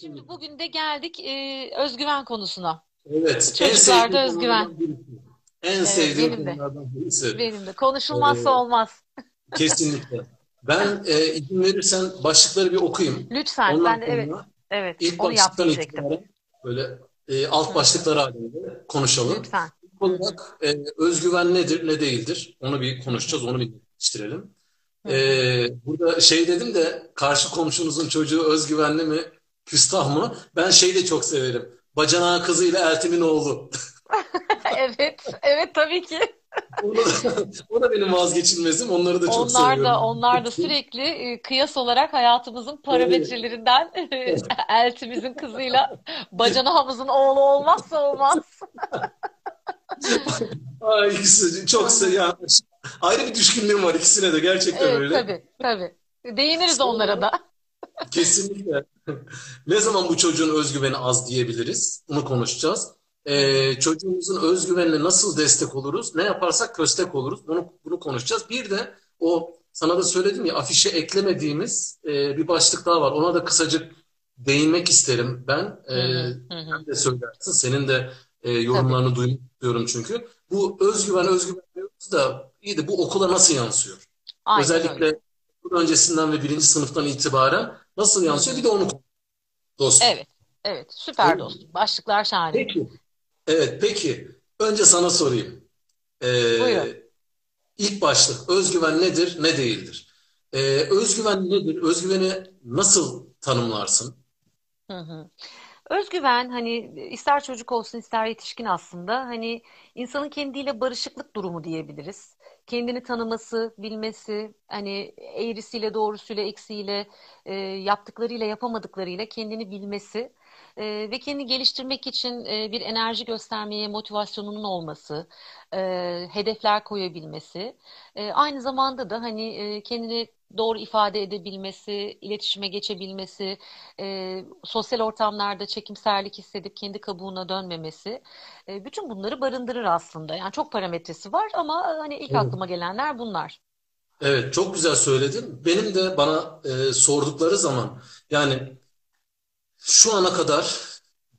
Şimdi bugün de geldik e, özgüven konusuna. Evet. Çocuklarda en özgüven. En Evet, sevdiğim benim de. konulardan birisi. Benim de. Konuşulmazsa Ee, olmaz. Kesinlikle. Ben e, izin verirsen başlıkları bir okuyayım. Lütfen. Ondan Ben de evet. Evet. ilk Onu yap başlıktan diyecektim. itibaren böyle e, alt başlıklar halinde konuşalım. Lütfen. İlk olarak e, özgüven nedir, ne değildir? Onu bir konuşacağız, onu bir geliştirelim. E, burada şey dedim de karşı komşunuzun çocuğu özgüvenli mi, küstah mı? Ben şeyi de çok severim. Bacanağı kızıyla Eltim'in oğlu. Evet. Evet tabii ki. O da, o da benim vazgeçilmezim. Onları da çok Onlar seviyorum. da onlar da sürekli e, kıyas olarak hayatımızın parametrelerinden eltimizin kızıyla bacanağımızın oğlu olmazsa olmaz. Ay, ikisi çok ya, ayrı bir düşkünlüğüm var ikisine de gerçekten Evet öyle. tabii tabii. Değiniriz onlara da. Kesinlikle. Ne zaman bu çocuğun özgüveni az diyebiliriz? Bunu konuşacağız. Ee, çocuğumuzun özgüvenine nasıl destek oluruz? Ne yaparsak köstek oluruz? Bunu, bunu konuşacağız. Bir de o sana da söyledim ya afişe eklemediğimiz e, bir başlık daha var. Ona da kısacık değinmek isterim ben. Ee, sen de söylersin. Senin de e, yorumlarını duymak istiyorum çünkü. Bu özgüven özgüven diyoruz da iyi de bu okula nasıl yansıyor? Aynen öyle. Özellikle okul öncesinden ve birinci sınıftan itibaren nasıl yansıyor? Bir de onu dostum. Evet. Evet. Süper dostum. Başlıklar şahane. Peki. Evet, peki. Önce sana sorayım. Ee, Buyurun. ilk başlık, özgüven nedir, ne değildir? Ee, özgüven nedir? Özgüveni nasıl tanımlarsın? Hı hı. Özgüven hani ister çocuk olsun ister yetişkin aslında hani insanın kendiyle barışıklık durumu diyebiliriz. Kendini tanıması, bilmesi, hani eğrisiyle, doğrusuyla, eksiğiyle, e, yaptıklarıyla, yapamadıklarıyla kendini bilmesi e, ve kendini geliştirmek için e, bir enerji göstermeye motivasyonunun olması, e, hedefler koyabilmesi, e, aynı zamanda da hani e, kendini doğru ifade edebilmesi, iletişime geçebilmesi, e, sosyal ortamlarda çekimserlik hissedip kendi kabuğuna dönmemesi, e, bütün bunları barındırır aslında. Yani çok parametresi var ama hani ilk Evet. aklıma gelenler bunlar. Evet, çok güzel söyledin. Benim de bana e, sordukları zaman yani şu ana kadar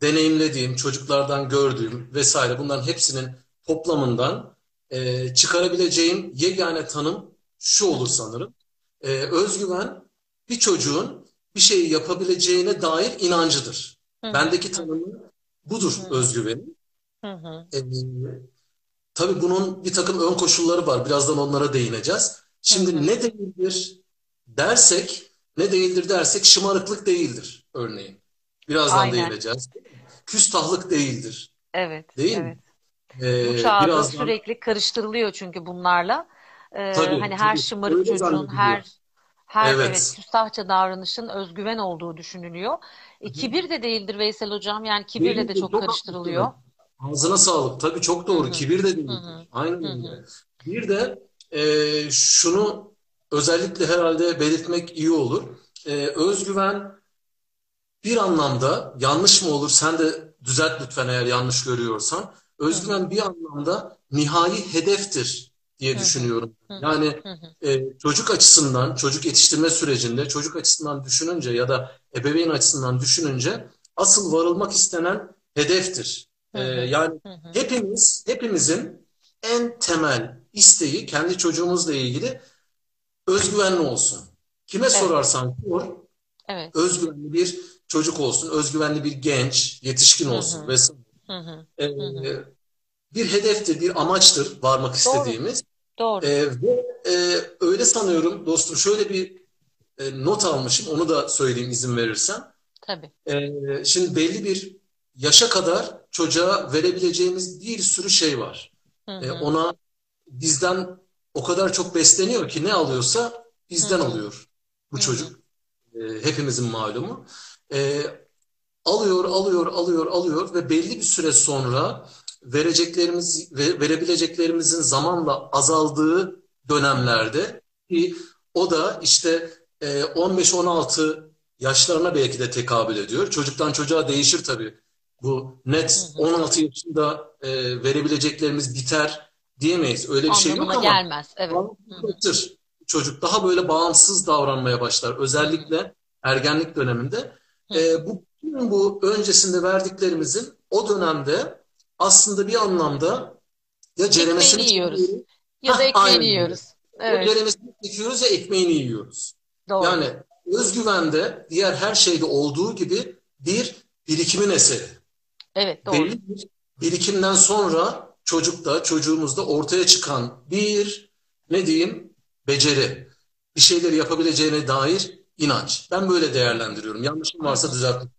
deneyimlediğim, çocuklardan gördüğüm vesaire bunların hepsinin toplamından e, çıkarabileceğim yegane tanım şu olur sanırım. E, özgüven bir çocuğun bir şeyi yapabileceğine dair inancıdır. Hı hı, Bendeki tanımı budur hı, özgüvenin. hı hı. E, tabii bunun bir takım ön koşulları var. Birazdan onlara değineceğiz. Şimdi hı. ne değildir dersek, ne değildir dersek şımarıklık değildir örneğin. Birazdan Aynen. değineceğiz. Küstahlık değildir. Evet, Değil mi? evet. Bu Ee, çağda birazdan sürekli karıştırılıyor çünkü bunlarla. Ee, tabii hani her tabii şımarık öyle çocuğun, her her evet Evet. küstahça davranışın özgüven olduğu düşünülüyor. E, kibir de değildir Veysel Hocam. Yani kibirle de çok Çok karıştırılıyor. haklısın. Ağzına sağlık. Tabii çok doğru. hı, Kibir de değildir. hı, Aynen öyle. hı, Bir de e, şunu özellikle herhalde belirtmek iyi olur. E, özgüven bir anlamda yanlış mı olur? Sen de düzelt lütfen eğer yanlış görüyorsan. Özgüven bir anlamda nihai hedeftir diye düşünüyorum. Yani e, çocuk açısından, çocuk yetiştirme sürecinde çocuk açısından düşününce ya da ebeveyn açısından düşününce asıl varılmak istenen hedeftir. E, yani hepimiz, hepimizin en temel isteği kendi çocuğumuzla ilgili özgüvenli olsun. Kime Evet, sorarsan sor, evet. özgüvenli bir çocuk olsun, özgüvenli bir genç, yetişkin olsun vesaire. hı hı, Ee, hı hı. Bir hedeftir, bir amaçtır varmak Doğru, istediğimiz. doğru. Ee, ve e, öyle sanıyorum dostum şöyle bir e, not almışım, onu da söyleyeyim izin verirsen. Tabii. Ee, şimdi belli bir yaşa kadar çocuğa verebileceğimiz bir sürü şey var. Hı hı, ona bizden o kadar çok besleniyor ki ne alıyorsa hı bizden hı, alıyor bu hı hı, çocuk. Ee, hepimizin malumu. Ee, alıyor, alıyor, alıyor, alıyor ve belli bir süre sonra vereceklerimiz ve verebileceklerimizin zamanla azaldığı dönemlerde ki o da işte e, 15-16 yaşlarına belki de tekabül ediyor. Çocuktan çocuğa değişir tabii. Bu net hı hı. 16 yaşında e, verebileceklerimiz biter diyemeyiz. Öyle bir şey yok Anlamına ama gelmez. Evet. Çocuk daha böyle bağımsız davranmaya başlar. Özellikle ergenlik döneminde. E, bu bu öncesinde verdiklerimizin o dönemde aslında bir anlamda ya ceremesini Ekmeğini yiyoruz. çekiyoruz. Ya da ekmeğini aynen yiyoruz. Evet, ceremesini çekiyoruz ya ekmeğini yiyoruz. doğru. Yani özgüvende diğer her şeyde olduğu gibi bir birikimin eseri. Evet, doğru. Belli bir birikimden sonra çocukta, çocuğumuzda ortaya çıkan bir ne diyeyim beceri, bir şeyleri yapabileceğine dair inanç. Ben böyle değerlendiriyorum. Yanlışım varsa düzeltin.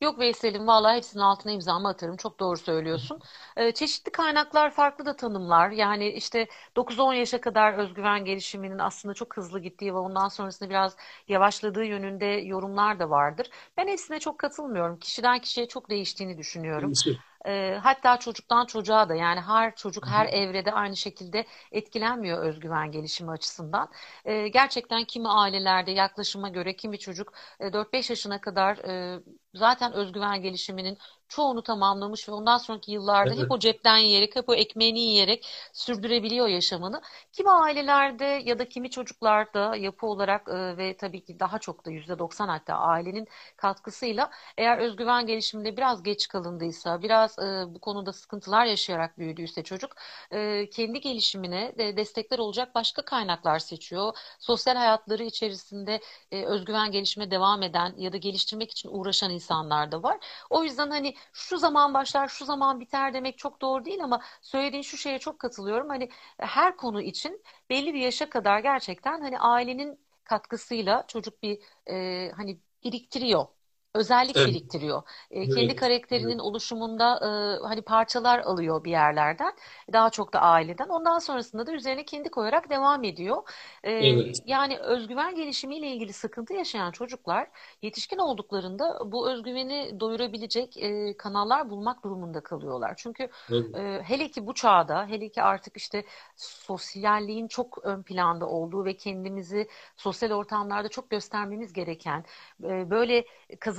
Yok Veysel'im vallahi hepsinin altına imzamı atarım. Çok doğru söylüyorsun. Ee, çeşitli kaynaklar farklı da tanımlar. Yani işte 9-10 yaşa kadar özgüven gelişiminin aslında çok hızlı gittiği ve ondan sonrasında biraz yavaşladığı yönünde yorumlar da vardır. Ben hepsine çok katılmıyorum. Kişiden kişiye çok değiştiğini düşünüyorum. Değişir. Ee, hatta çocuktan çocuğa da yani her çocuk her evrede aynı şekilde etkilenmiyor özgüven gelişimi açısından. Ee, gerçekten kimi ailelerde yaklaşıma göre kimi çocuk e, 4-5 yaşına kadar e, zaten özgüven gelişiminin çoğunu tamamlamış ve ondan sonraki yıllarda hep Evet, o cepten yiyerek, hep o ekmeğini yiyerek sürdürebiliyor yaşamını. Kimi ailelerde ya da kimi çocuklarda yapı olarak e, ve tabii ki daha çok da %90 hatta ailenin katkısıyla eğer özgüven gelişiminde biraz geç kalındıysa, biraz e, bu konuda sıkıntılar yaşayarak büyüdüyse çocuk e, kendi gelişimine de destekler olacak başka kaynaklar seçiyor. Sosyal hayatları içerisinde e, özgüven gelişime devam eden ya da geliştirmek için uğraşan insanlar da var. O yüzden hani şu zaman başlar, şu zaman biter demek çok doğru değil ama söylediğin şu şeye çok katılıyorum. Hani her konu için belli bir yaşa kadar gerçekten hani ailenin katkısıyla çocuk bir e, hani biriktiriyor. Özellik evet, biriktiriyor. E, kendi evet, evet, karakterinin oluşumunda e, hani parçalar alıyor bir yerlerden. Daha çok da aileden. Ondan sonrasında da üzerine kendi koyarak devam ediyor. E, evet, yani özgüven gelişimiyle ilgili sıkıntı yaşayan çocuklar yetişkin olduklarında bu özgüveni doyurabilecek e, kanallar bulmak durumunda kalıyorlar. Çünkü evet, e, hele ki bu çağda, hele ki artık işte sosyalliğin çok ön planda olduğu ve kendimizi sosyal ortamlarda çok göstermemiz gereken e, böyle kazanımlar,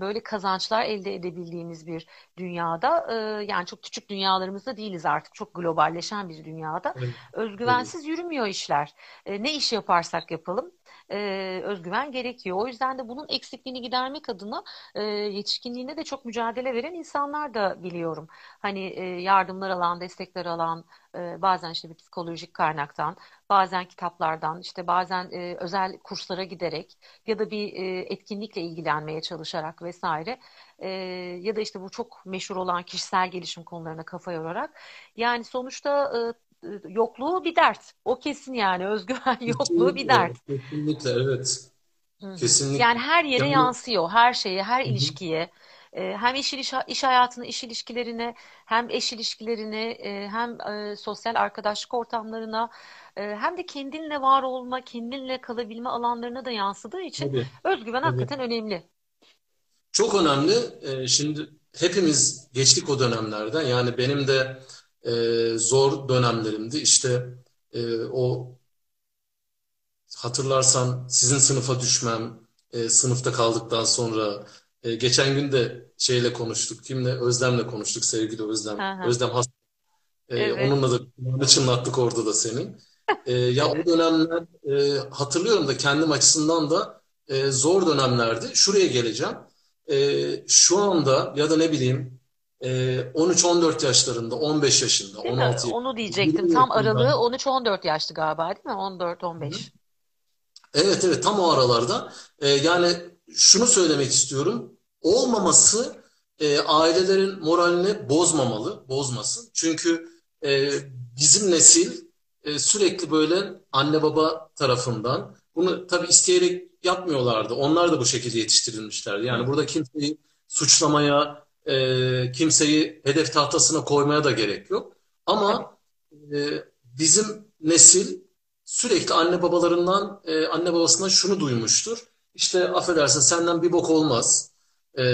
böyle kazançlar elde edebildiğimiz bir dünyada, e, yani çok küçük dünyalarımızda değiliz artık, çok globalleşen bir dünyada. evet, evet, Özgüvensiz yürümüyor işler. E, ne iş yaparsak yapalım e, özgüven gerekiyor. O yüzden de bunun eksikliğini gidermek adına e, yetişkinliğinde de çok mücadele veren insanlar da biliyorum. Hani e, yardımlar alan, destekler alan, e, bazen işte bir psikolojik kaynaktan, bazen kitaplardan, işte bazen e, özel kurslara giderek ya da bir e, etkinlikle ilgilenmeye çalışarak vesaire e, ya da işte bu çok meşhur olan kişisel gelişim konularına kafa yorarak yani sonuçta e, yokluğu bir dert. O kesin yani özgüven yokluğu bir kesinlikle, dert. kesinlikle, evet, hı. Yani kesinlikle. her yere Yani, yansıyor, her şeye, her ilişkiye, e, hem iş, iş, iş hayatına, iş ilişkilerine, hem eş ilişkilerine, e, hem e, sosyal arkadaşlık ortamlarına, e, hem de kendinle var olma, kendinle kalabilme alanlarına da yansıdığı için tabii, özgüven tabii. hakikaten önemli. Çok önemli. Ee, şimdi hepimiz geçtik o dönemlerden. Yani benim de zor dönemlerimdi. İşte o hatırlarsan sizin sınıfa düşmem, sınıfta kaldıktan sonra e, geçen gün de şeyle konuştuk. Kimle? Özlem'le konuştuk sevgili Özlem. hı. Özlem hasta. E, Evet. onunla da kulağını çınlattık orada da senin. E, ya o dönemler e, hatırlıyorum da kendim açısından da e, zor dönemlerdi. Şuraya geleceğim. E, şu anda ya da ne bileyim e, 13-14 yaşlarında, 15 yaşında, Değil mi? 16 Onu yaşında, diyecektim. 20 Tam aralığı yaşında 13-14 yaştı galiba, değil mi? Hı hı. 14-15. Evet evet tam o aralarda. E, yani şunu söylemek istiyorum. Olmaması e, ailelerin moralini bozmamalı, bozmasın. Çünkü e, bizim nesil e, sürekli böyle anne baba tarafından bunu tabii isteyerek yapmıyorlardı. Onlar da bu şekilde yetiştirilmişlerdi. Yani burada kimseyi suçlamaya, e, kimseyi hedef tahtasına koymaya da gerek yok. Ama e, bizim nesil sürekli anne babalarından, e, anne babasından şunu duymuştur. İşte affedersin senden bir bok olmaz. E,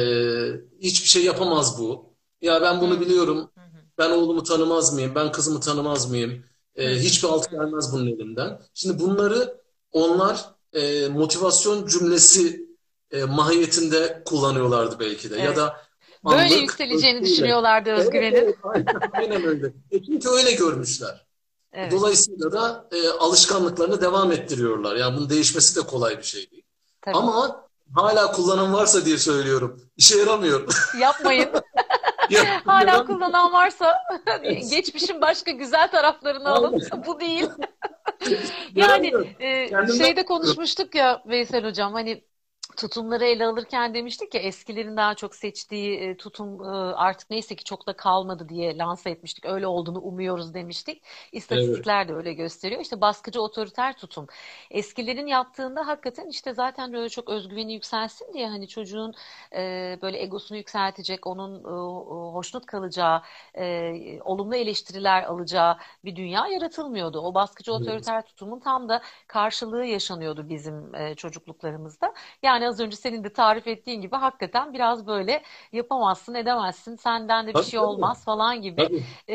hiçbir şey yapamaz bu. Ya ben bunu hı. biliyorum. Ben oğlumu tanımaz mıyım? Ben kızımı tanımaz mıyım? E, hı. hiçbir alt gelmez bunun elinden. Şimdi bunları onlar e, motivasyon cümlesi e, mahiyetinde kullanıyorlardı belki de. Ya Evet. da Böyle anlık yükseleceğini öfkeyle. düşünüyorlardı Evet, özgüvenin. evet, aynen, aynen öyle. E, çünkü öyle görmüşler. Evet. Dolayısıyla da e, alışkanlıklarını devam ettiriyorlar. Yani bunun değişmesi de kolay bir şey değil. Tabii. Ama hala kullanan varsa diye söylüyorum. İşe yaramıyor. Yapmayın. Ya, Hala kullanan varsa geçmişin başka güzel taraflarını alın. Bu değil. Yani e, şeyde konuşmuştuk ya Veysel Hocam hani tutumları ele alırken demiştik ya eskilerin daha çok seçtiği e, tutum e, artık neyse ki çok da kalmadı diye lanse etmiştik. Öyle olduğunu umuyoruz demiştik. Evet. İstatistikler de öyle gösteriyor. İşte baskıcı otoriter tutum. Eskilerin yaptığında hakikaten işte zaten böyle çok özgüveni yükselsin diye hani çocuğun e, böyle egosunu yükseltecek, onun hoşnut kalacağı, olumlu eleştiriler alacağı bir dünya yaratılmıyordu. O baskıcı Evet. otoriter tutumun tam da karşılığı yaşanıyordu bizim çocukluklarımızda. Yani az önce senin de tarif ettiğin gibi hakikaten biraz böyle yapamazsın, edemezsin, senden de bir Tabii şey tabii. olmaz falan gibi Tabii. e,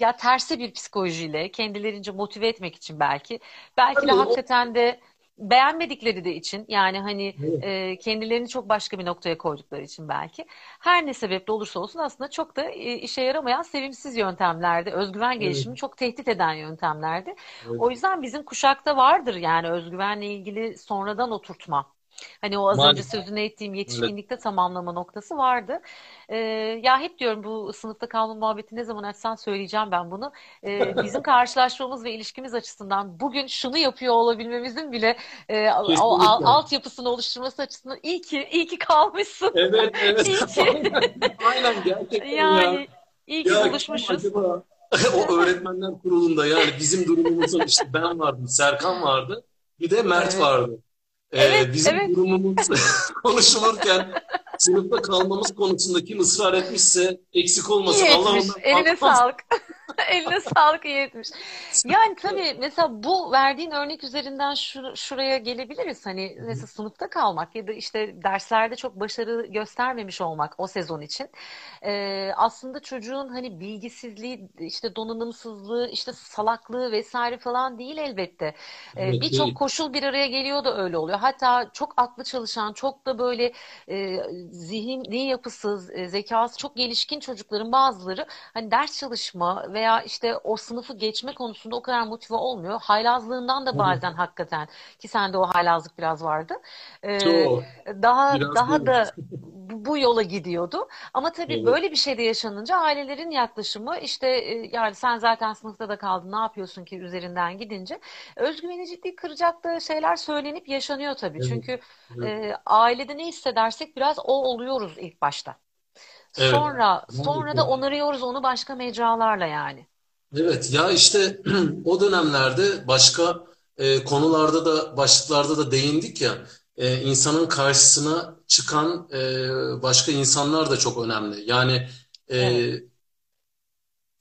ya tersi bir psikolojiyle kendilerince motive etmek için belki belki de Tabii o hakikaten de beğenmedikleri de için yani hani evet. e, kendilerini çok başka bir noktaya koydukları için belki her ne sebeple olursa olsun aslında çok da e, işe yaramayan sevimsiz yöntemlerdi. Özgüven Evet. gelişimini çok tehdit eden yöntemlerdi. Evet. O yüzden bizim kuşakta vardır yani özgüvenle ilgili sonradan oturtma. Hani o az önce Maalesef. sözünü ettiğim Evet. yetişkinlikte tamamlama noktası vardı. Ee, ya hep diyorum bu sınıfta kalma muhabbeti ne zaman açsan söyleyeceğim ben bunu. Ee, bizim karşılaşmamız ve ilişkimiz açısından bugün şunu yapıyor olabilmemizin bile e, o al- altyapısını oluşturması açısından iyi ki iyi ki kalmışsın. Evet, evet. İyi ki. Aynen. Gerçekten ya. Yani iyi ki Ya buluşmuşuz. acaba o öğretmenler kurulunda yani bizim durumumuzda işte ben vardım, Serkan vardı, bir de Mert Evet. vardı. Evet, Ee, bizim evet. durumumuz konuşulurken sınıfta kalmamız konusunda kim ısrar etmişse eksik İyi olmasın. Allah etmiş. ondan Eline almaz. sağlık. Eline sağlık iyi etmiş. Yani tabii mesela bu verdiğin örnek üzerinden şur- şuraya gelebiliriz. Hani mesela sınıfta kalmak ya da işte derslerde çok başarı göstermemiş olmak o sezon için. Ee, aslında çocuğun hani bilgisizliği, işte donanımsızlığı, işte salaklığı vesaire falan değil elbette. Ee, Evet birçok koşul bir araya geliyor da öyle oluyor. Hatta çok aklı çalışan, çok da böyle e, zihni yapısı, e, zekası çok gelişkin çocukların bazıları hani ders çalışma veya işte o sınıfı geçme konusunda o kadar motive olmuyor. Haylazlığından da bazen hakikaten ki sende o haylazlık biraz vardı. Ee, Çok. daha Biraz daha da bu bu yola gidiyordu. Ama tabii Evet. böyle bir şey de yaşanınca ailelerin yaklaşımı işte e, yani sen zaten sınıfta da kaldın ne yapıyorsun ki üzerinden gidince özgüveni ciddi kıracak da şeyler söylenip yaşanıyor tabii. Evet. Çünkü Evet. e, ailede ne hissedersek biraz o oluyoruz ilk başta. Evet. Sonra sonra da onarıyoruz onu başka mecralarla yani. Evet ya işte o dönemlerde başka e, konularda da başlıklarda da değindik ya e, insanın karşısına çıkan e, başka insanlar da çok önemli. Yani e, Evet.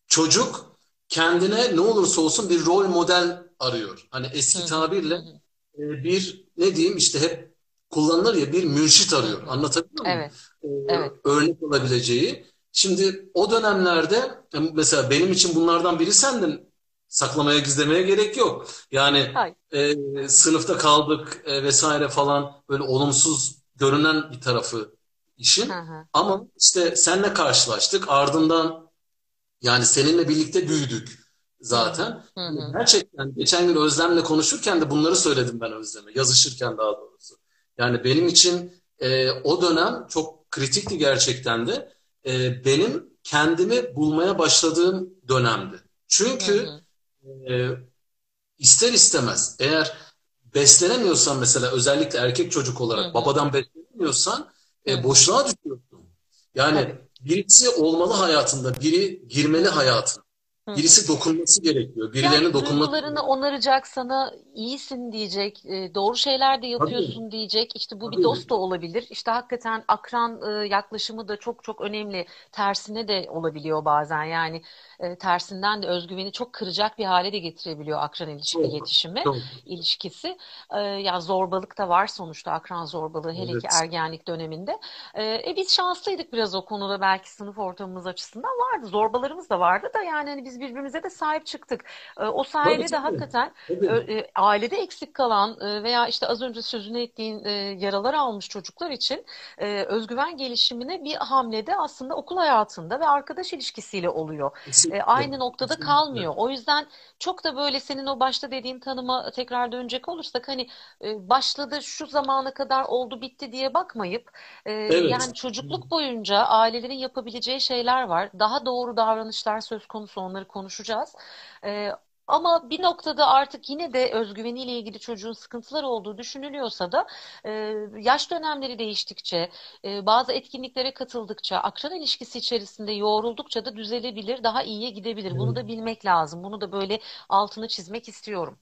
çocuk kendine ne olursa olsun bir rol model arıyor. Hani eski tabirle e, bir ne diyeyim işte hep kullanılır ya bir mürşit arıyor. Anlatabiliyor muyum? Evet, E, evet. örnek olabileceği. Şimdi o dönemlerde e, mesela benim için bunlardan biri sendin. Saklamaya gizlemeye gerek yok. Yani e, sınıfta kaldık e, vesaire falan böyle olumsuz görünen bir tarafı işin. Hı hı. Ama işte seninle karşılaştık. Ardından yani seninle birlikte büyüdük zaten. Hı hı. gerçekten geçen gün Özlem'le konuşurken de bunları söyledim ben Özlem'e. Yazışırken daha doğrusu. Yani benim için e, o dönem çok kritikti gerçekten de. E, benim kendimi bulmaya başladığım dönemdi. Hı Çünkü hı. e, ister istemez eğer beslenemiyorsan mesela özellikle erkek çocuk Hı olarak hı. babadan beslenemiyorsan Hı e, hı. boşluğa düşüyorsun. Yani Tabii. birisi olmalı hayatında, biri Hı girmeli hı. hayatına. Birisi dokunması gerekiyor. Birilerine Yani dokunması duygularını onaracak, sana iyisin diyecek, e, doğru şeyler de Tabii, yapıyorsun diyecek. İşte bu bir tabii. dost da olabilir. İşte hakikaten akran e, yaklaşımı da çok çok önemli. Tersine de olabiliyor bazen. Yani e, tersinden de özgüveni çok kıracak bir hale de getirebiliyor akran ilişki Çok, iletişimi, çok. ilişkisi. Ya zorbalık da var sonuçta akran zorbalığı hele ki Evet. ergenlik döneminde. E, e, biz şanslıydık biraz o konuda belki sınıf ortamımız açısından vardı. Zorbalarımız da vardı da yani hani biz birbirimize de sahip çıktık. E, o sayede de hakikaten Tabii. e, ailede eksik kalan e, veya işte az önce sözünü ettiğin e, yaralar almış çocuklar için e, özgüven gelişimine bir hamlede aslında okul hayatında ve arkadaş ilişkisiyle oluyor. E, Kesinlikle. aynı noktada Kesinlikle. kalmıyor. O yüzden çok da böyle senin o başta dediğin tanıma tekrar dönecek olursak hani e, başladı şu zamana kadar oldu bitti diye bakmayıp e, Evet. yani çocukluk boyunca ailelerin yapabileceği şeyler var. Daha doğru davranışlar söz konusu onları konuşacağız. E, ama bir noktada artık yine de özgüveniyle ilgili çocuğun sıkıntılar olduğu düşünülüyorsa da e, yaş dönemleri değiştikçe, e, bazı etkinliklere katıldıkça, akran ilişkisi içerisinde yoğruldukça da düzelebilir, daha iyiye gidebilir. Bunu da bilmek lazım. Bunu da böyle altını çizmek istiyorum.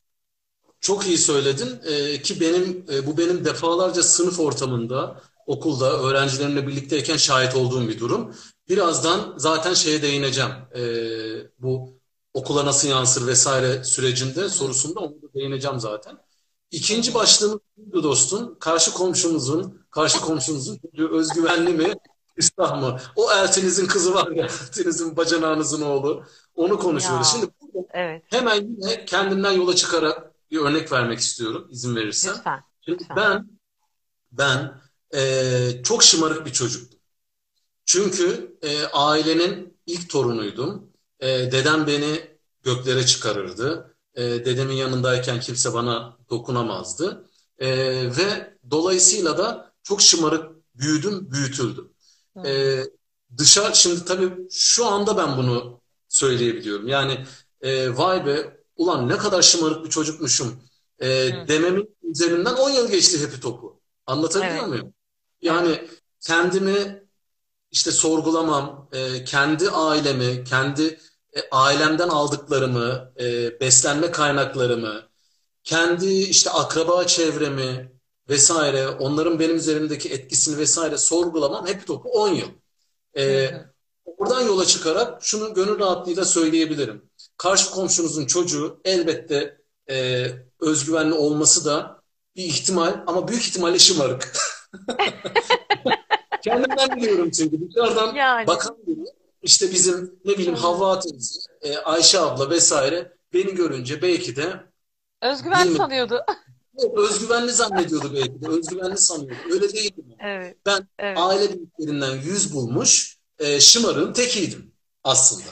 Çok iyi söyledin Ee, ki benim e, bu benim defalarca sınıf ortamında, okulda öğrencilerimle birlikteyken şahit olduğum bir durum. Birazdan zaten şeye değineceğim. Ee, bu okula nasıl yansır vesaire sürecinde sorusunda onu da değineceğim zaten. İkinci başlığımız dostum. Karşı komşumuzun, karşı komşunuzun çocuğu özgüvenli mi, üstah mı? O eltinizin kızı var ya, eltinizin bacanağınızın oğlu. Onu konuşuyoruz. Ya, Şimdi burada evet. hemen yine kendimden yola çıkarak bir örnek vermek istiyorum izin verirsen. Lütfen, Şimdi lütfen. ben ben eee, çok şımarık bir çocuktum. Çünkü eee, ailenin ilk torunuydum. Eee, dedem beni göklere çıkarırdı. Eee, dedemin yanındayken kimse bana dokunamazdı. Eee, ve dolayısıyla da çok şımarık büyüdüm, büyütüldüm. Eee dışarı şimdi tabii şu anda ben bunu söyleyebiliyorum. Yani eee, vay be ulan ne kadar şımarık bir çocukmuşum hı. dememin üzerinden 10 yıl geçti hepi topu. Anlatabiliyor Evet, muyum? Yani kendimi işte sorgulamam, e, kendi ailemi, kendi e, ailemden aldıklarımı, e, beslenme kaynaklarımı, kendi işte akraba çevremi vesaire, onların benim üzerimdeki etkisini vesaire sorgulamam hep topu 10 yıl. E, oradan yola çıkarak şunu gönül rahatlığıyla söyleyebilirim. Karşı komşunuzun çocuğu elbette e, özgüvenli olması da bir ihtimal ama büyük ihtimalle şımarık. Kendimden biliyorum çünkü dışarıdan Yani bakan biri işte bizim ne bileyim. Havva teyze, e, Ayşe abla vesaire beni görünce belki de Özgüvenli bilmiyorum sanıyordu. özgüvenli zannediyordu belki de özgüvenli sanıyordu. Öyle değildim. Evet, Ben evet. aile büyüklerinden yüz bulmuş e, şımarığın tekiydim aslında.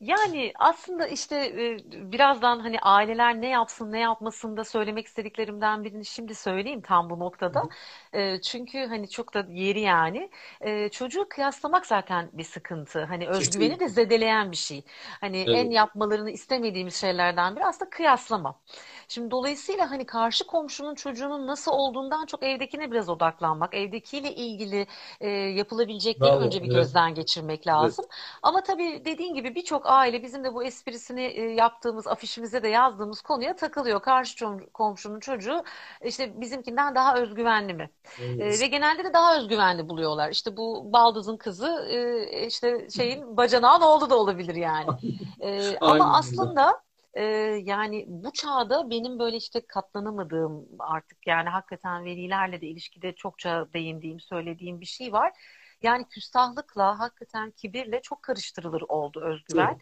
Yani aslında işte e, birazdan hani aileler ne yapsın ne yapmasın da söylemek istediklerimden birini şimdi söyleyeyim tam bu noktada. E, Çünkü hani çok da yeri yani. E, Çocuğu kıyaslamak zaten bir sıkıntı. Hani özgüveni de zedeleyen bir şey. Hani en Evet. yapmalarını istemediğimiz şeylerden biri aslında kıyaslama. Şimdi dolayısıyla hani karşı komşunun çocuğunun nasıl olduğundan çok evdekine biraz odaklanmak, evdekiyle ilgili e, yapılabilecekleri Bravo. önce bir Evet. gözden geçirmek Evet. lazım. Ama tabii dediğin gibi birçok aile bizim de bu esprisini e, yaptığımız, afişimize de yazdığımız konuya takılıyor. Karşı komşunun çocuğu işte bizimkinden daha özgüvenli mi? E, Evet. ve genelde de daha özgüvenli buluyorlar. İşte bu baldızın kızı e, işte şeyin bacanağın oğlu da olabilir yani. E, ama aslında e, yani bu çağda benim böyle işte katlanamadığım artık yani hakikaten velilerle de ilişkide çokça değindiğim, söylediğim bir şey var. Yani küstahlıkla, hakikaten kibirle çok karıştırılır oldu özgüven.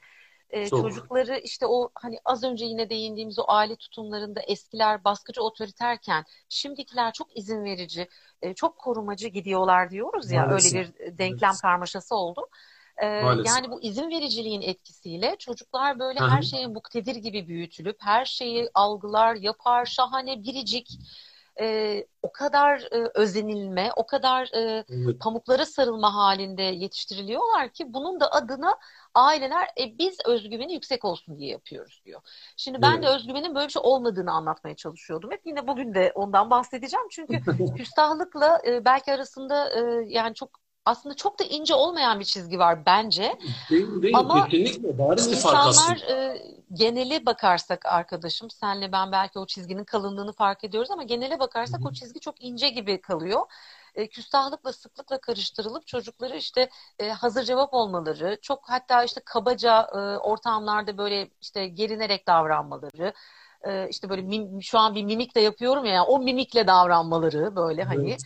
Ee, Çok. çocukları işte o hani az önce yine değindiğimiz o aile tutumlarında eskiler baskıcı otoriterken şimdikiler çok izin verici, e, çok korumacı gidiyorlar diyoruz ya öyle Maalesef. bir denklem Evet. karmaşası oldu. Ee, Maalesef. yani bu izin vericiliğin etkisiyle çocuklar böyle Hı her şeye muktedir gibi büyütülüp her şeyi algılar, yapar, şahane, biricik e, o kadar e, özenilme, o kadar e, Evet. pamuklara sarılma halinde yetiştiriliyorlar ki bunun da adına aileler e, biz özgüveni yüksek olsun diye yapıyoruz diyor. Şimdi ben de Evet. özgüvenin böyle bir şey olmadığını anlatmaya çalışıyordum. Hep yine bugün de ondan bahsedeceğim. Çünkü küstahlıkla e, belki arasında e, yani çok aslında çok da ince olmayan bir çizgi var bence. Değil, değil. Ama Kesinlikle bariz bir fark İnsanlar aslında. e, genele bakarsak arkadaşım, senle ben belki o çizginin kalınlığını fark ediyoruz ama genele bakarsak hı. o çizgi çok ince gibi kalıyor. E, küstahlıkla sıklıkla karıştırılıp çocukları işte e, hazır cevap olmaları, çok hatta işte kabaca e, ortamlarda böyle işte gerinerek davranmaları, e, işte böyle mim, şu an bir mimik de yapıyorum ya yani o mimikle davranmaları böyle hani Evet.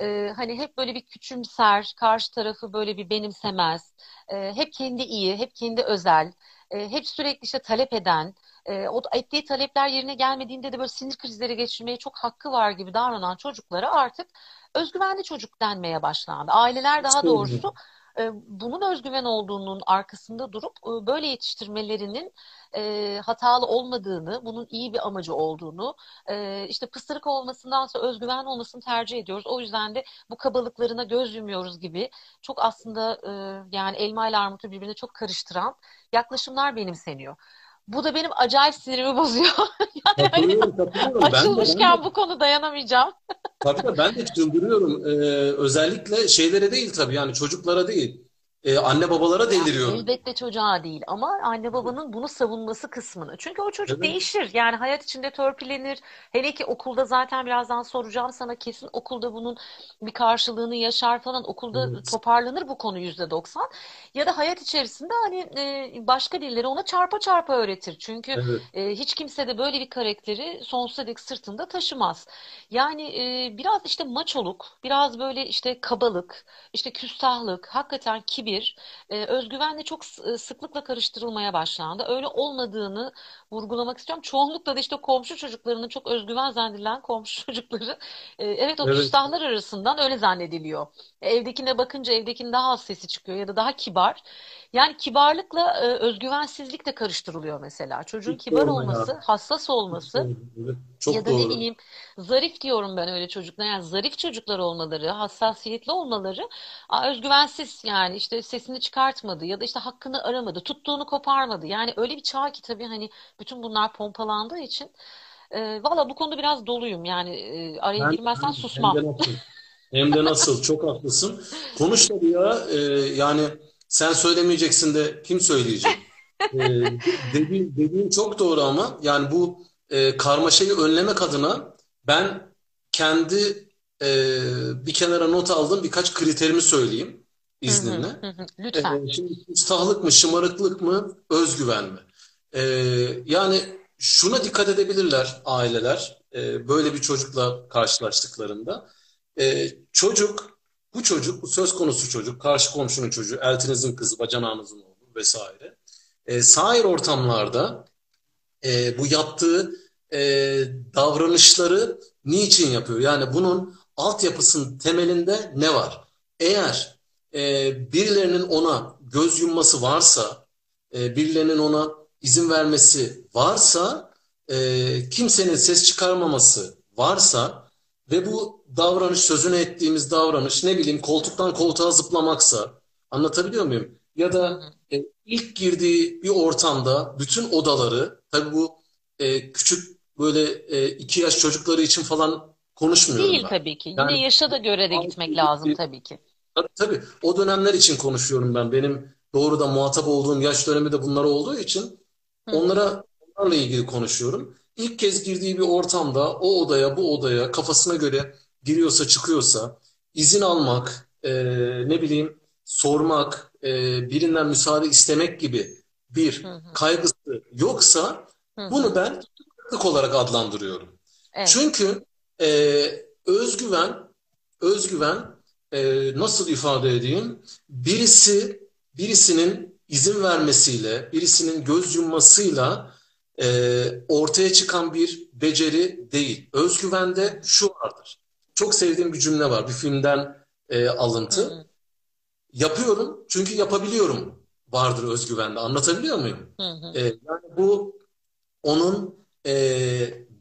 e, hani hep böyle bir küçümser karşı tarafı böyle bir benimsemez e, hep kendi iyi hep kendi özel e, hep sürekli işte talep eden e, o ettiği talepler yerine gelmediğinde de böyle sinir krizleri geçirmeye çok hakkı var gibi davranan çocuklara artık özgüvenli çocuk denmeye başlandı. Aileler daha doğrusu e, bunun özgüven olduğunun arkasında durup e, böyle yetiştirmelerinin e, hatalı olmadığını, bunun iyi bir amacı olduğunu, e, işte pısırık olmasındansa özgüven olmasını tercih ediyoruz. O yüzden de bu kabalıklarına göz yumuyoruz gibi çok aslında yani elma ile armutu birbirine çok karıştıran yaklaşımlar benimseniyor. Bu da benim acayip sinirimi bozuyor. Yani hani Katılıyorum, katılıyorum. Ben de, ben de açılmışken bu konu dayanamayacağım. Tabii ben de çıldırıyorum. Ee, özellikle şeylere değil tabii yani çocuklara değil. Ee, anne babalara deliriyorum. elbette çocuğa değil ama anne babanın bunu savunması kısmını. Çünkü o çocuk Evet, değişir. Yani hayat içinde törpülenir. Hele ki okulda zaten birazdan soracağım sana kesin okulda bunun bir karşılığını yaşar falan. Okulda evet, toparlanır bu konu yüzde doksan. Ya da hayat içerisinde hani e, başka dilleri ona çarpa çarpa öğretir. Çünkü evet, e, hiç kimse de böyle bir karakteri sonsuza dek sırtında taşımaz. Yani e, biraz işte maçoluk, biraz böyle işte kabalık, işte küstahlık, hakikaten kibir, e, özgüvenle çok e, sıklıkla karıştırılmaya başlandı. Öyle olmadığını vurgulamak istiyorum. Çoğunlukla da işte komşu çocuklarının çok özgüven zannedilen komşu çocukları, e, evet o evet. küstahlar arasından öyle zannediliyor. E, Evdekine bakınca evdekinin daha az sesi çıkıyor ya da daha kibar. Yani kibarlıkla e, özgüvensizlik de karıştırılıyor mesela. Çocuğun Çok kibar doğru ya. olması, hassas Çok olması. Evet, ya çok da ne doğru. bileyim zarif diyorum ben öyle çocuklara yani zarif çocuklar olmaları, hassasiyetli olmaları özgüvensiz yani işte sesini çıkartmadı ya da işte hakkını aramadı, tuttuğunu koparmadı. Yani öyle bir çağ ki tabii hani bütün bunlar pompalandığı için e, valla bu konuda biraz doluyum yani e, araya Hem, girmezsen hem, hem susmam. de nasıl? Hem de nasıl? Çok haklısın. Konuş tabii ya. Ee, yani sen söylemeyeceksin de kim söyleyecek? Ee, dediğin, dediğin çok doğru ama yani bu e, karmaşayı önlemek adına ben kendi e, bir kenara not aldığım birkaç kriterimi söyleyeyim Hı hı, izninle. hı hı. Ee, Lütfen. şimdi küstahlık mı, şımarıklık mı, özgüven mi? Ee, yani şuna dikkat edebilirler aileler e, böyle bir çocukla karşılaştıklarında. Ee, çocuk, bu çocuk, bu söz konusu çocuk, karşı komşunun çocuğu, eltinizin kızı, bacanağınızın oğlu vesaire. Ee, sair ortamlarda e, bu yaptığı e, davranışları niçin yapıyor? Yani bunun altyapısının temelinde ne var? Eğer e, birilerinin ona göz yumması varsa, e, birilerinin ona izin vermesi varsa, e, kimsenin ses çıkarmaması varsa ve bu davranış, sözünü ettiğimiz davranış ne bileyim koltuktan koltuğa zıplamaksa, anlatabiliyor muyum? Ya da e, ilk girdiği bir ortamda bütün odaları, tabii bu e, küçük böyle e, iki yaş çocukları için falan konuşmuyorum Değil ben. tabii ki. Yine Yani yaşa da göre de altı, gitmek lazım tabii ki. Tabii, tabii o dönemler için konuşuyorum ben. Benim doğrudan muhatap olduğum yaş dönemi de bunlar olduğu için Hı onlara onlarla ilgili konuşuyorum. İlk kez girdiği bir ortamda o odaya bu odaya kafasına göre giriyorsa çıkıyorsa izin almak, e, ne bileyim sormak, e, birinden müsaade istemek gibi bir hı. kaygısı yoksa Hı bunu ben tutukluluk olarak adlandırıyorum. Evet. Çünkü e, özgüven, özgüven e, nasıl ifade edeyim? Birisi, birisinin izin vermesiyle, birisinin göz yummasıyla e, ortaya çıkan bir beceri değil. Özgüvende şu vardır. Çok sevdiğim bir cümle var, bir filmden e, alıntı. hı. Yapıyorum çünkü yapabiliyorum vardır özgüvende. Anlatabiliyor muyum? Hı hı. E, yani bu onun e,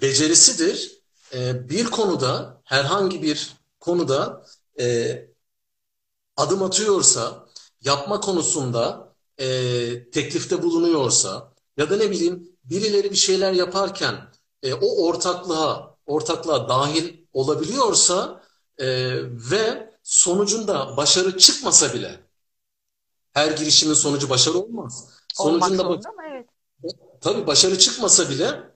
becerisidir. E, bir konuda, herhangi bir konuda e, adım atıyorsa, yapma konusunda e, teklifte bulunuyorsa ya da ne bileyim birileri bir şeyler yaparken e, o ortaklığa, ortaklığa dahil olabiliyorsa e, ve sonucunda başarı çıkmasa bile her girişimin sonucu başarı olmaz. Olmak Sonucunda zorunda mı? Evet. tabii başarı çıkmasa bile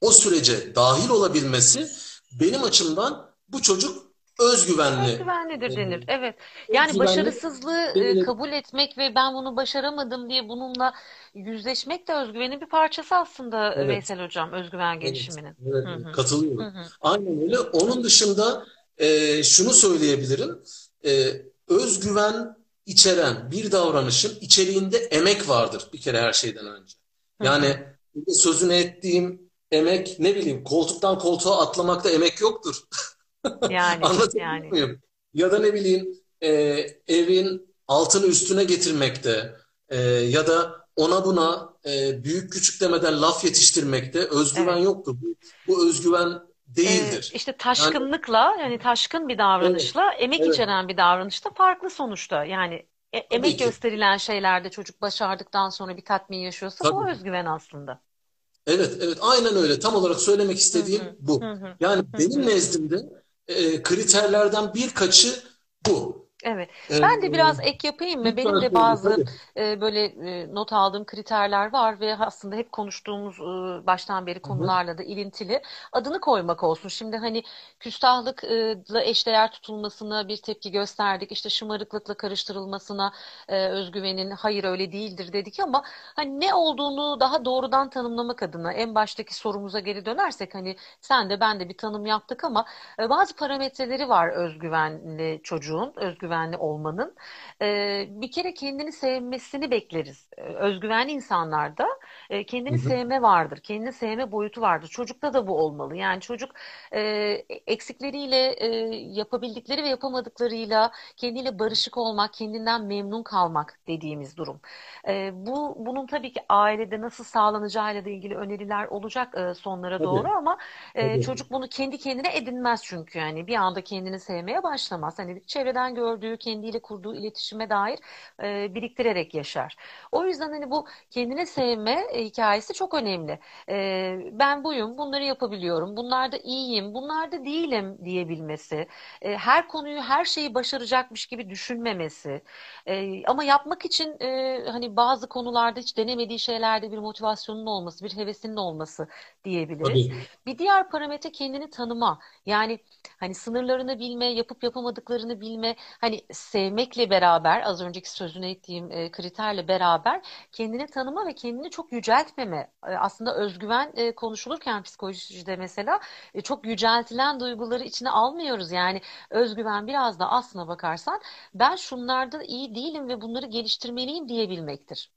o sürece dahil olabilmesi benim açımdan bu çocuk özgüvenli. Özgüvenlidir denir. Evet. Yani özgüvenli başarısızlığı e, denilir. kabul etmek ve ben bunu başaramadım diye bununla yüzleşmek de özgüvenin bir parçası aslında e, Evet. Veysel Hocam, özgüven Evet, gelişiminin. evet, Hı hı. Hı katılıyorum. hı. Aynen öyle. Onun dışında e, şunu söyleyebilirim. E, özgüven içeren bir davranışın içeriğinde emek vardır bir kere her şeyden önce. Hı Yani hı. burada sözünü ettiğim emek ne bileyim koltuktan koltuğa atlamakta emek yoktur. Yani yani muyum? Ya da ne bileyim e, evin altını üstüne getirmekte e, ya da ona buna e, büyük küçük demeden laf yetiştirmekte özgüven evet. yoktur. Bu, bu özgüven Ee, değildir. işte Yani taşkınlıkla yani taşkın bir evet, davranışla emek evet, içeren bir davranışta farklı sonuçta. Yani e- emek ki. gösterilen şeylerde çocuk başardıktan sonra bir tatmin yaşıyorsa bu Tabii ki. özgüven aslında. Evet, evet, aynen öyle. Tam olarak söylemek istediğim hı. bu. Hı hı. Yani Hı benim nezdimde e, kriterlerden birkaçı bu. Evet. E, Ben de biraz ek yapayım mı? Benim de bazı e, böyle e, not aldığım kriterler var ve aslında hep konuştuğumuz e, baştan beri konularla da ilintili. Adını koymak olsun. Şimdi hani küstahlıkla eşdeğer tutulmasına bir tepki gösterdik. İşte şımarıklıkla karıştırılmasına e, özgüvenin hayır öyle değildir dedik ama hani ne olduğunu daha doğrudan tanımlamak adına en baştaki sorumuza geri dönersek hani sen de ben de bir tanım yaptık ama e, bazı parametreleri var özgüvenli çocuğun, özgüvenli olmanın. E, bir kere kendini sevmesini bekleriz. Özgüvenli insanlarda e, kendini hı, sevme vardır. Kendini sevme boyutu vardır. Çocukta da bu olmalı. Yani çocuk e, eksikleriyle, e, yapabildikleri ve yapamadıklarıyla kendiyle barışık olmak, kendinden memnun kalmak dediğimiz durum. E, bu bunun tabii ki ailede nasıl sağlanacağıyla da ilgili öneriler olacak e, sonlara doğru tabii, ama e, tabii. çocuk bunu kendi kendine edinmez çünkü yani bir anda kendini sevmeye başlamaz. Hani çevreden gördüğü, kendiyle kurduğu iletişime dair e, biriktirerek yaşar. O yüzden hani bu kendine sevme e, hikayesi çok önemli. E, ben buyum, bunları yapabiliyorum, bunlarda iyiyim, bunlarda değilim diyebilmesi, e, her konuyu, her şeyi başaracakmış gibi düşünmemesi, e, ama yapmak için e, hani bazı konularda hiç denemediği şeylerde bir motivasyonun olması, bir hevesinin olması diyebiliriz. Tabii. Bir diğer parametre kendini tanıma. Yani hani sınırlarını bilme, yapıp yapamadıklarını bilme, hani sevmekle beraber az önceki sözünü ettiğim e, kriterle beraber kendini tanıma ve kendini çok yüceltmeme. E, aslında özgüven e, konuşulurken psikolojide mesela e, çok yüceltilen duyguları içine almıyoruz. Yani özgüven biraz da aslına bakarsan ben şunlarda iyi değilim ve bunları geliştirmeliyim diyebilmektir.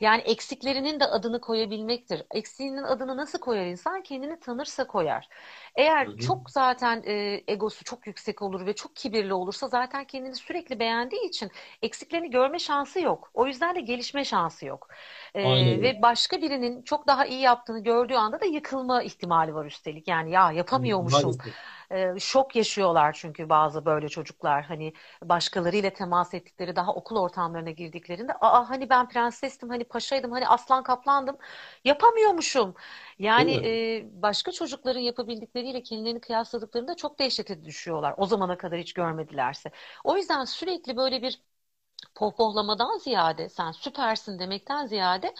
Yani eksiklerinin de adını koyabilmektir. Eksiğinin adını nasıl koyar insan? Kendini tanırsa koyar. Eğer hı, çok zaten e, egosu çok yüksek olur ve çok kibirli olursa zaten kendini sürekli beğendiği için eksiklerini görme şansı yok. O yüzden de gelişme şansı yok. E, aynen ve başka birinin çok daha iyi yaptığını gördüğü anda da yıkılma ihtimali var üstelik. Yani ya yapamıyormuşum. Maalesef. E, şok yaşıyorlar çünkü bazı böyle çocuklar hani başkalarıyla temas ettikleri daha okul ortamlarına girdiklerinde aa hani ben prensestim hani paşaydım hani aslan kaplandım yapamıyormuşum. Yani e, başka çocukların yapabildikleriyle kendilerini kıyasladıklarında çok dehşete düşüyorlar. O zamana kadar hiç görmedilerse. O yüzden sürekli böyle bir pohpohlamadan ziyade sen süpersin demekten ziyade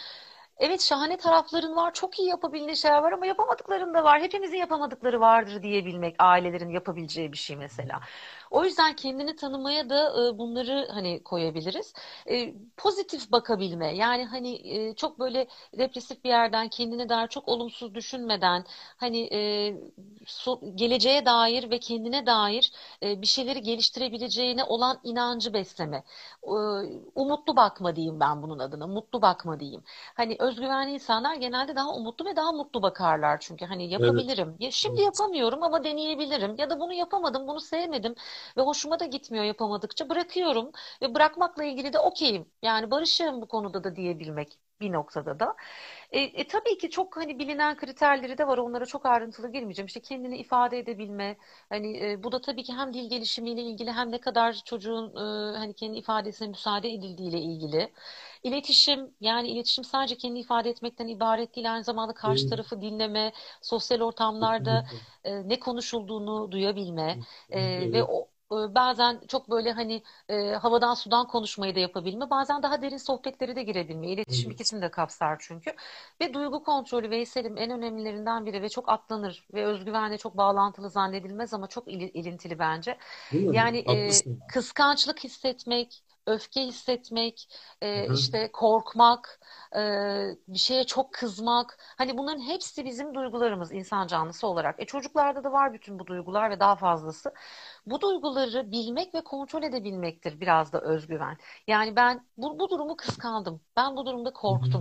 evet şahane tarafların var çok iyi yapabildiği şeyler var ama yapamadıkların da var hepimizin yapamadıkları vardır diyebilmek ailelerin yapabileceği bir şey mesela o yüzden kendini tanımaya da e, bunları hani koyabiliriz E, pozitif bakabilme yani hani e, çok böyle depresif bir yerden kendine dair çok olumsuz düşünmeden hani e, so- geleceğe dair ve kendine dair e, bir şeyleri geliştirebileceğine olan inancı besleme e, umutlu bakma diyeyim ben bunun adına. Mutlu bakma diyeyim. Hani özgüvenli insanlar genelde daha umutlu ve daha mutlu bakarlar çünkü hani Evet. yapabilirim. Ya şimdi Evet. yapamıyorum ama deneyebilirim. Ya da bunu yapamadım, bunu sevmedim ve hoşuma da gitmiyor yapamadıkça bırakıyorum ve bırakmakla ilgili de okeyim. Yani barışığım bu konuda da diyebilmek bir noktada da. E, e, tabii ki çok hani bilinen kriterleri de var. Onlara çok ayrıntılı girmeyeceğim. İşte kendini ifade edebilme. Hani e, bu da tabii ki hem dil gelişimiyle ilgili hem ne kadar çocuğun e, hani kendi ifadesine müsaade edildiğiyle ilgili. İletişim yani iletişim sadece kendi ifade etmekten ibaret değil. Aynı zamanda karşı tarafı dinleme, sosyal ortamlarda e, ne konuşulduğunu duyabilme e, ve o bazen çok böyle hani e, havadan sudan konuşmayı da yapabilme, bazen daha derin sohbetleri de girebilme. İletişim ikisini de kapsar çünkü. Ve duygu kontrolü Veysel'im en önemlilerinden biri ve çok atlanır ve özgüvenle çok bağlantılı zannedilmez ama çok il- ilintili bence. Yani e, kıskançlık hissetmek, öfke hissetmek, e, hı. işte korkmak, e, bir şeye çok kızmak. Hani bunların hepsi bizim duygularımız insan canlısı olarak. E çocuklarda da var bütün bu duygular ve daha fazlası. Bu duyguları bilmek ve kontrol edebilmektir biraz da özgüven. Yani ben bu, bu durumu kıskandım. Ben bu durumda Hı hı.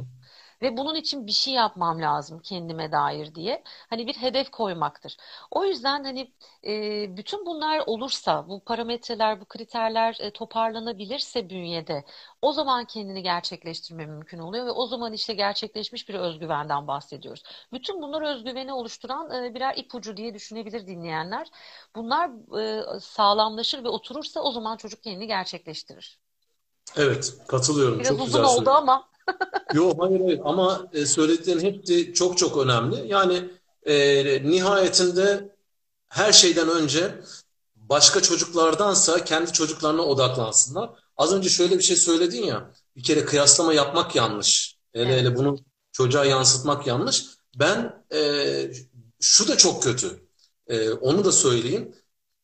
Ve bunun için bir şey yapmam lazım kendime dair diye. Hani bir hedef koymaktır. O yüzden hani e, bütün bunlar olursa, bu parametreler, bu kriterler e, toparlanabilirse bünyede, o zaman kendini gerçekleştirme mümkün oluyor ve o zaman işte gerçekleşmiş bir özgüvenden bahsediyoruz. Bütün bunlar özgüveni oluşturan e, birer ipucu diye düşünebilir dinleyenler. Bunlar e, sağlamlaşır ve oturursa o zaman çocuk kendini gerçekleştirir. Evet, katılıyorum. Biraz Çok uzun güzel oldu söyledin. ama. Yok, hayır, hayır. Ama e, söylediklerin hepsi çok çok önemli. Yani e, nihayetinde her şeyden önce başka çocuklardansa kendi çocuklarına odaklansınlar. Az önce şöyle bir şey söyledin ya, bir kere kıyaslama yapmak yanlış. Hele hele Evet. bunu çocuğa yansıtmak yanlış. Ben e, şu da çok kötü. E, onu da söyleyeyim.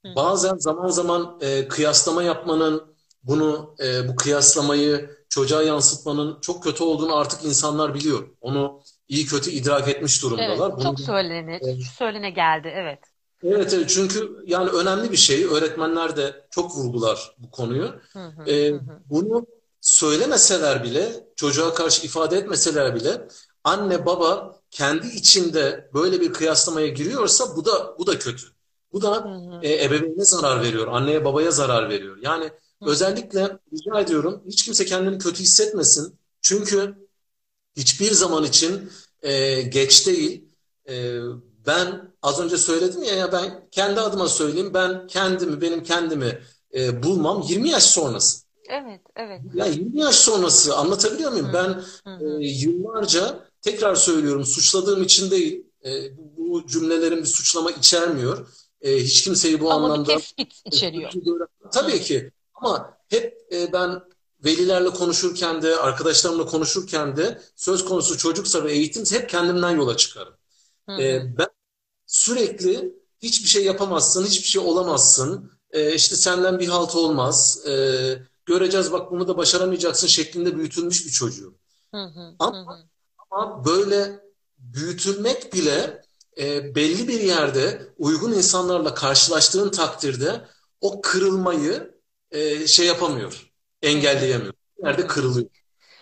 Hı. Bazen zaman zaman e, kıyaslama yapmanın, bunu e, bu kıyaslamayı çocuğa yansıtmanın çok kötü olduğunu artık insanlar biliyor. Onu iyi kötü idrak etmiş Evet, durumdalar. Bunu çok söylene, e, söylene geldi. Evet. Evet, evet çünkü yani önemli bir şey. Öğretmenler de çok vurgular bu konuyu. Hı hı, Ee, hı hı. bunu söylemeseler bile, çocuğa karşı ifade etmeseler bile, anne baba kendi içinde böyle bir kıyaslamaya giriyorsa bu da bu da kötü. Bu Hı da hı, e, ebeveyne zarar veriyor, anneye babaya zarar veriyor. Yani hı hı. Özellikle rica ediyorum hiç kimse kendini kötü hissetmesin. Çünkü hiçbir zaman için e, geç değil. E, ben az önce söyledim ya, ya ben kendi adıma söyleyeyim. Ben kendimi, benim kendimi e, bulmam 20 yaş sonrası. Evet, evet. Ya 20 yaş sonrası anlatabiliyor muyum? Hı Ben hı, e, yıllarca tekrar söylüyorum suçladığım için değil. E, bu, cümlelerin bir suçlama içermiyor. E, hiç kimseyi bu Ama bir anlamda tespit içeriyor. suçlu gören Hı tabii ki ama hep e, ben velilerle konuşurken de arkadaşlarımla konuşurken de söz konusu çocuksa ve eğitimse hep kendimden yola çıkarım. hı E, ben sürekli hiçbir şey yapamazsın, hiçbir şey olamazsın, e, işte senden bir halt olmaz, e, göreceğiz bak bunu da başaramayacaksın şeklinde büyütülmüş bir çocuğum. Hı hı, Ama, hı. ama böyle büyütülmek bile e, belli bir yerde uygun insanlarla karşılaştığın takdirde o kırılmayı e, şey yapamıyor, engelleyemiyor. Bir yerde kırılıyor.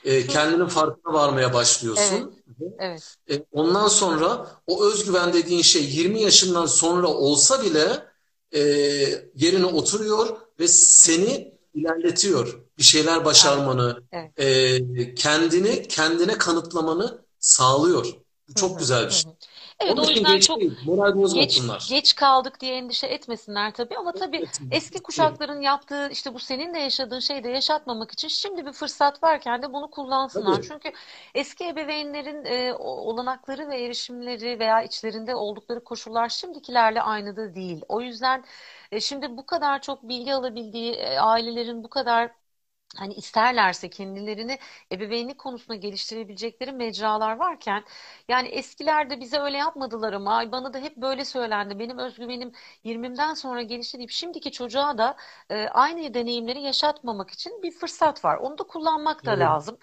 E, kendinin farkına varmaya evet, başlıyorsun. evet. E, ondan sonra o özgüven dediğin şey 20 yaşından sonra olsa bile e, yerine oturuyor ve seni ilerletiyor. Bir şeyler Evet, başarmanı, evet. e, kendini kendine kanıtlamanı sağlıyor. Bu çok güzel bir şey. Evet, Onun o yüzden geç çok değil. Moral geç geç kaldık diye endişe etmesinler tabii ama tabii Evet, eski kuşakların yaptığı işte bu senin de yaşadığın şeyi de yaşatmamak için şimdi bir fırsat varken de bunu kullansınlar. Tabii. Çünkü eski ebeveynlerin e, olanakları ve erişimleri veya içlerinde oldukları koşullar şimdikilerle aynı da değil. O yüzden e, şimdi bu kadar çok bilgi alabildiği e, ailelerin bu kadar hani isterlerse kendilerini ebeveynlik konusunda geliştirebilecekleri mecralar varken yani eskilerde bize öyle yapmadılar ama "Ay bana da hep böyle söylendi. Benim özgüvenim 20'mden sonra gelişti deyip şimdiki çocuğa da e, aynı deneyimleri yaşatmamak için bir fırsat var. Onu da kullanmak da Evet, lazım.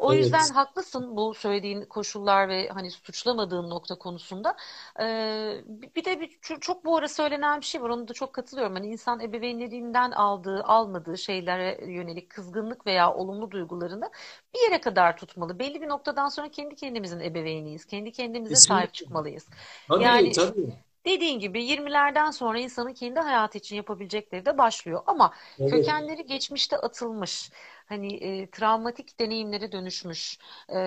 O yüzden evet. haklısın bu söylediğin koşullar ve hani suçlamadığın nokta konusunda. Ee, bir de bir, çok bu ara söylenen bir şey var. Onu da çok katılıyorum. Hani insan ebeveynlerinden aldığı, almadığı şeylere yönelik kızgınlık veya olumlu duygularını bir yere kadar tutmalı. Belli bir noktadan sonra kendi kendimizin ebeveyniyiz. Kendi kendimize sahip Kesinlikle. çıkmalıyız. Tabii, Yani tabii. Dediğin gibi 20'lerden sonra insanın kendi hayatı için yapabilecekleri de başlıyor. Ama Evet. kökenleri geçmişte atılmış, hani e, travmatik deneyimlere dönüşmüş, e,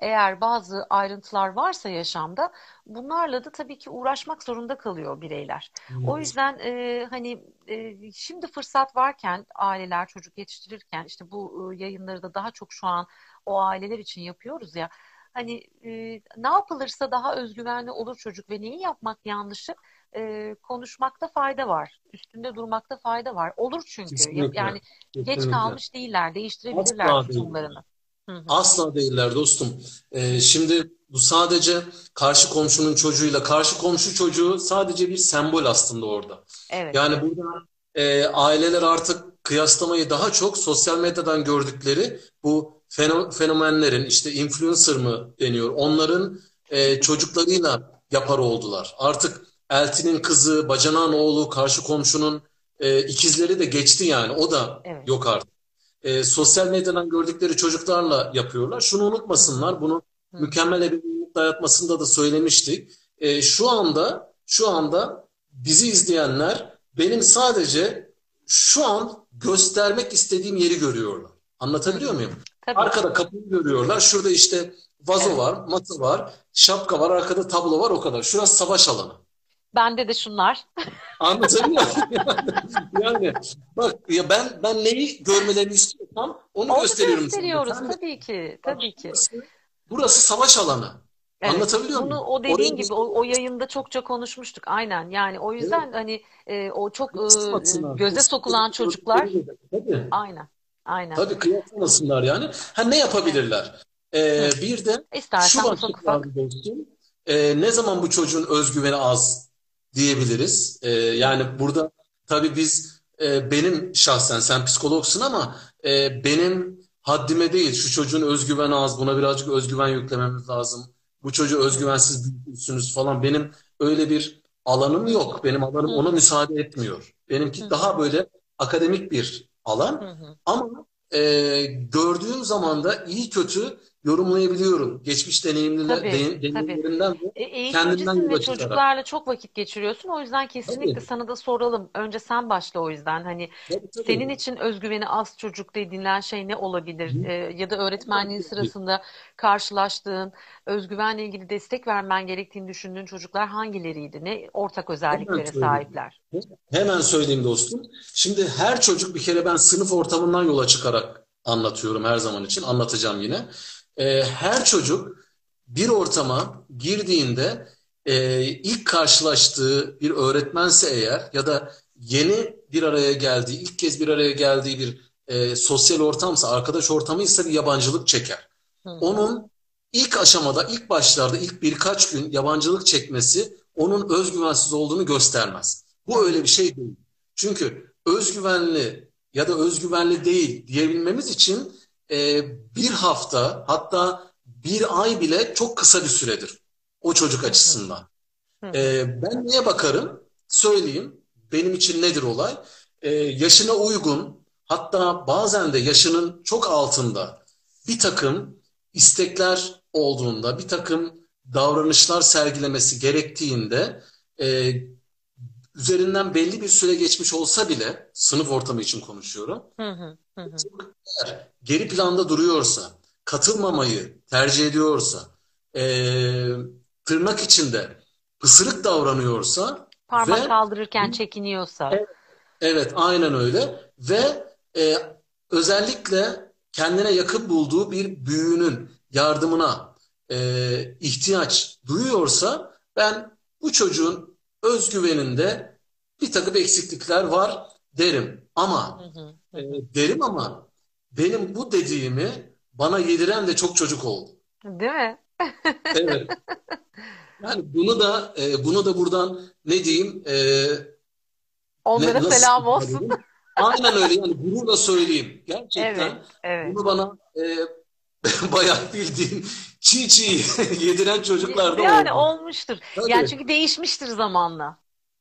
eğer bazı ayrıntılar varsa yaşamda bunlarla da tabii ki uğraşmak zorunda kalıyor bireyler. O Evet. yüzden e, hani e, şimdi fırsat varken aileler çocuk yetiştirirken işte bu e, yayınları da daha çok şu an o aileler için yapıyoruz ya. Hani e, ne yapılırsa daha özgüvenli olur çocuk ve neyi yapmak yanlışı e, konuşmakta fayda var. Üstünde durmakta fayda var. Olur çünkü. Kesinlikle. Yani Kesinlikle. geç kalmış değiller. Değiştirebilirler Asla tutumlarını. Asla değiller dostum. Ee, şimdi bu sadece karşı komşunun çocuğuyla, karşı komşu çocuğu sadece bir sembol aslında orada. Evet. Yani burada e, aileler artık kıyaslamayı daha çok sosyal medyadan gördükleri bu feno- fenomenlerin işte influencer mı deniyor, onların e, çocuklarıyla yapar oldular. Artık Elti'nin kızı, Bacanağın oğlu, karşı komşunun e, ikizleri de geçti yani. O da Evet. yok artık. E, sosyal medyadan gördükleri çocuklarla yapıyorlar. Şunu unutmasınlar, bunu Hı. mükemmel ebeveynlik dayatmasında da söylemiştik. E, şu anda, şu anda bizi izleyenler benim sadece şu an göstermek istediğim yeri görüyorlar. Anlatabiliyor Hı. muyum? Tabii. Arkada kapıyı görüyorlar. Şurada işte vazo Evet. var, masa var, şapka var, arkada tablo var o kadar. Şurası savaş alanı. Bende de şunlar. Anlatabiliyor? Yani, bak ya ben ben neyi görmelerini istiyorsam onu Onu gösteriyorum sana. gösteriyoruz de- tabii ki. bak, Tabii ki. burası, burası savaş alanı. Evet. Anlatabiliyor Bunu muyum? o dediğin Oraya gibi o, o yayında çokça konuşmuştuk. Aynen. Yani o yüzden hani e, o çok e, göze sokulan çocuklar Tabii. aynen. Aynen. Tabii kıyaslamasınlar yani. Ha ne yapabilirler? Ee, bir de şu İstersen ufak başlık ufak. var dostum. Ee, ne zaman bu çocuğun özgüveni az diyebiliriz? Ee, yani burada tabii biz e, benim şahsen sen psikologsun ama e, benim haddime değil şu çocuğun özgüveni az buna birazcık özgüven yüklememiz lazım. Bu çocuğu özgüvensiz büyütmüşsünüz falan. Benim öyle bir alanım yok. Benim alanım Hı. ona müsaade etmiyor. Benimki Hı. daha böyle akademik bir alan. Hı hı. Ama e, gördüğüm zaman da iyi kötü yorumlayabiliyorum. Geçmiş deneyimliler, Tabii, de- tabii. deneyimlerimden de E, kendimden yola ve çıkarak. çocuklarla çok vakit geçiriyorsun. O yüzden kesinlikle Tabii. sana da soralım. Önce sen başla o yüzden. Hani Tabii, tabii. senin için özgüveni az çocuk dediğin şey ne olabilir? Hı. E, ya da öğretmenliğin Tabii. sırasında karşılaştığın, özgüvenle ilgili destek vermen gerektiğini düşündüğün çocuklar hangileriydi? Ne ortak özelliklere söyleyeyim. sahipler? Hemen söyleyeyim dostum. Şimdi her çocuk bir kere ben sınıf ortamından yola çıkarak anlatıyorum her zaman için. Anlatacağım yine. E, her çocuk bir ortama girdiğinde e, ilk karşılaştığı bir öğretmense eğer ya da yeni bir araya geldiği, ilk kez bir araya geldiği bir e, sosyal ortamsa, arkadaş ortamıysa bir yabancılık çeker. Hı. Onun ilk aşamada, ilk başlarda, ilk birkaç gün yabancılık çekmesi onun özgüvensiz olduğunu göstermez. Bu öyle bir şey değil. Çünkü özgüvenli ya da özgüvenli değil diyebilmemiz için e, bir hafta hatta bir ay bile çok kısa bir süredir o çocuk açısından. E, ben neye bakarım? Söyleyeyim. Benim için nedir olay? E, yaşına uygun, hatta bazen de yaşının çok altında bir takım istekler olduğunda, bir takım davranışlar sergilemesi gerektiğinde e, üzerinden belli bir süre geçmiş olsa bile, sınıf ortamı için konuşuyorum, hı. Hı hı. eğer geri planda duruyorsa, katılmamayı tercih ediyorsa, e, tırnak içinde pısırık davranıyorsa Parmak ve kaldırırken çekiniyorsa. Evet. Evet, aynen öyle. Ve e, özellikle kendine yakın bulduğu bir büyüğünün yardımına e, ihtiyaç duyuyorsa ben bu çocuğun özgüveninde bir takım eksiklikler var derim. Ama Hı hı. e, derim ama benim bu dediğimi bana yediren de çok çocuk oldu. Değil mi? Evet. Yani bunu da e, bunu da buradan ne diyeyim e, Onlara ne, selam olsun. Aynen öyle yani gururla söyleyeyim. Gerçekten Evet, evet. bunu bana e, bayağı bildiğin çiğ çiğ yediren çocuklar da Yani oldu. olmuştur. Tabii. Yani çünkü değişmiştir zamanla.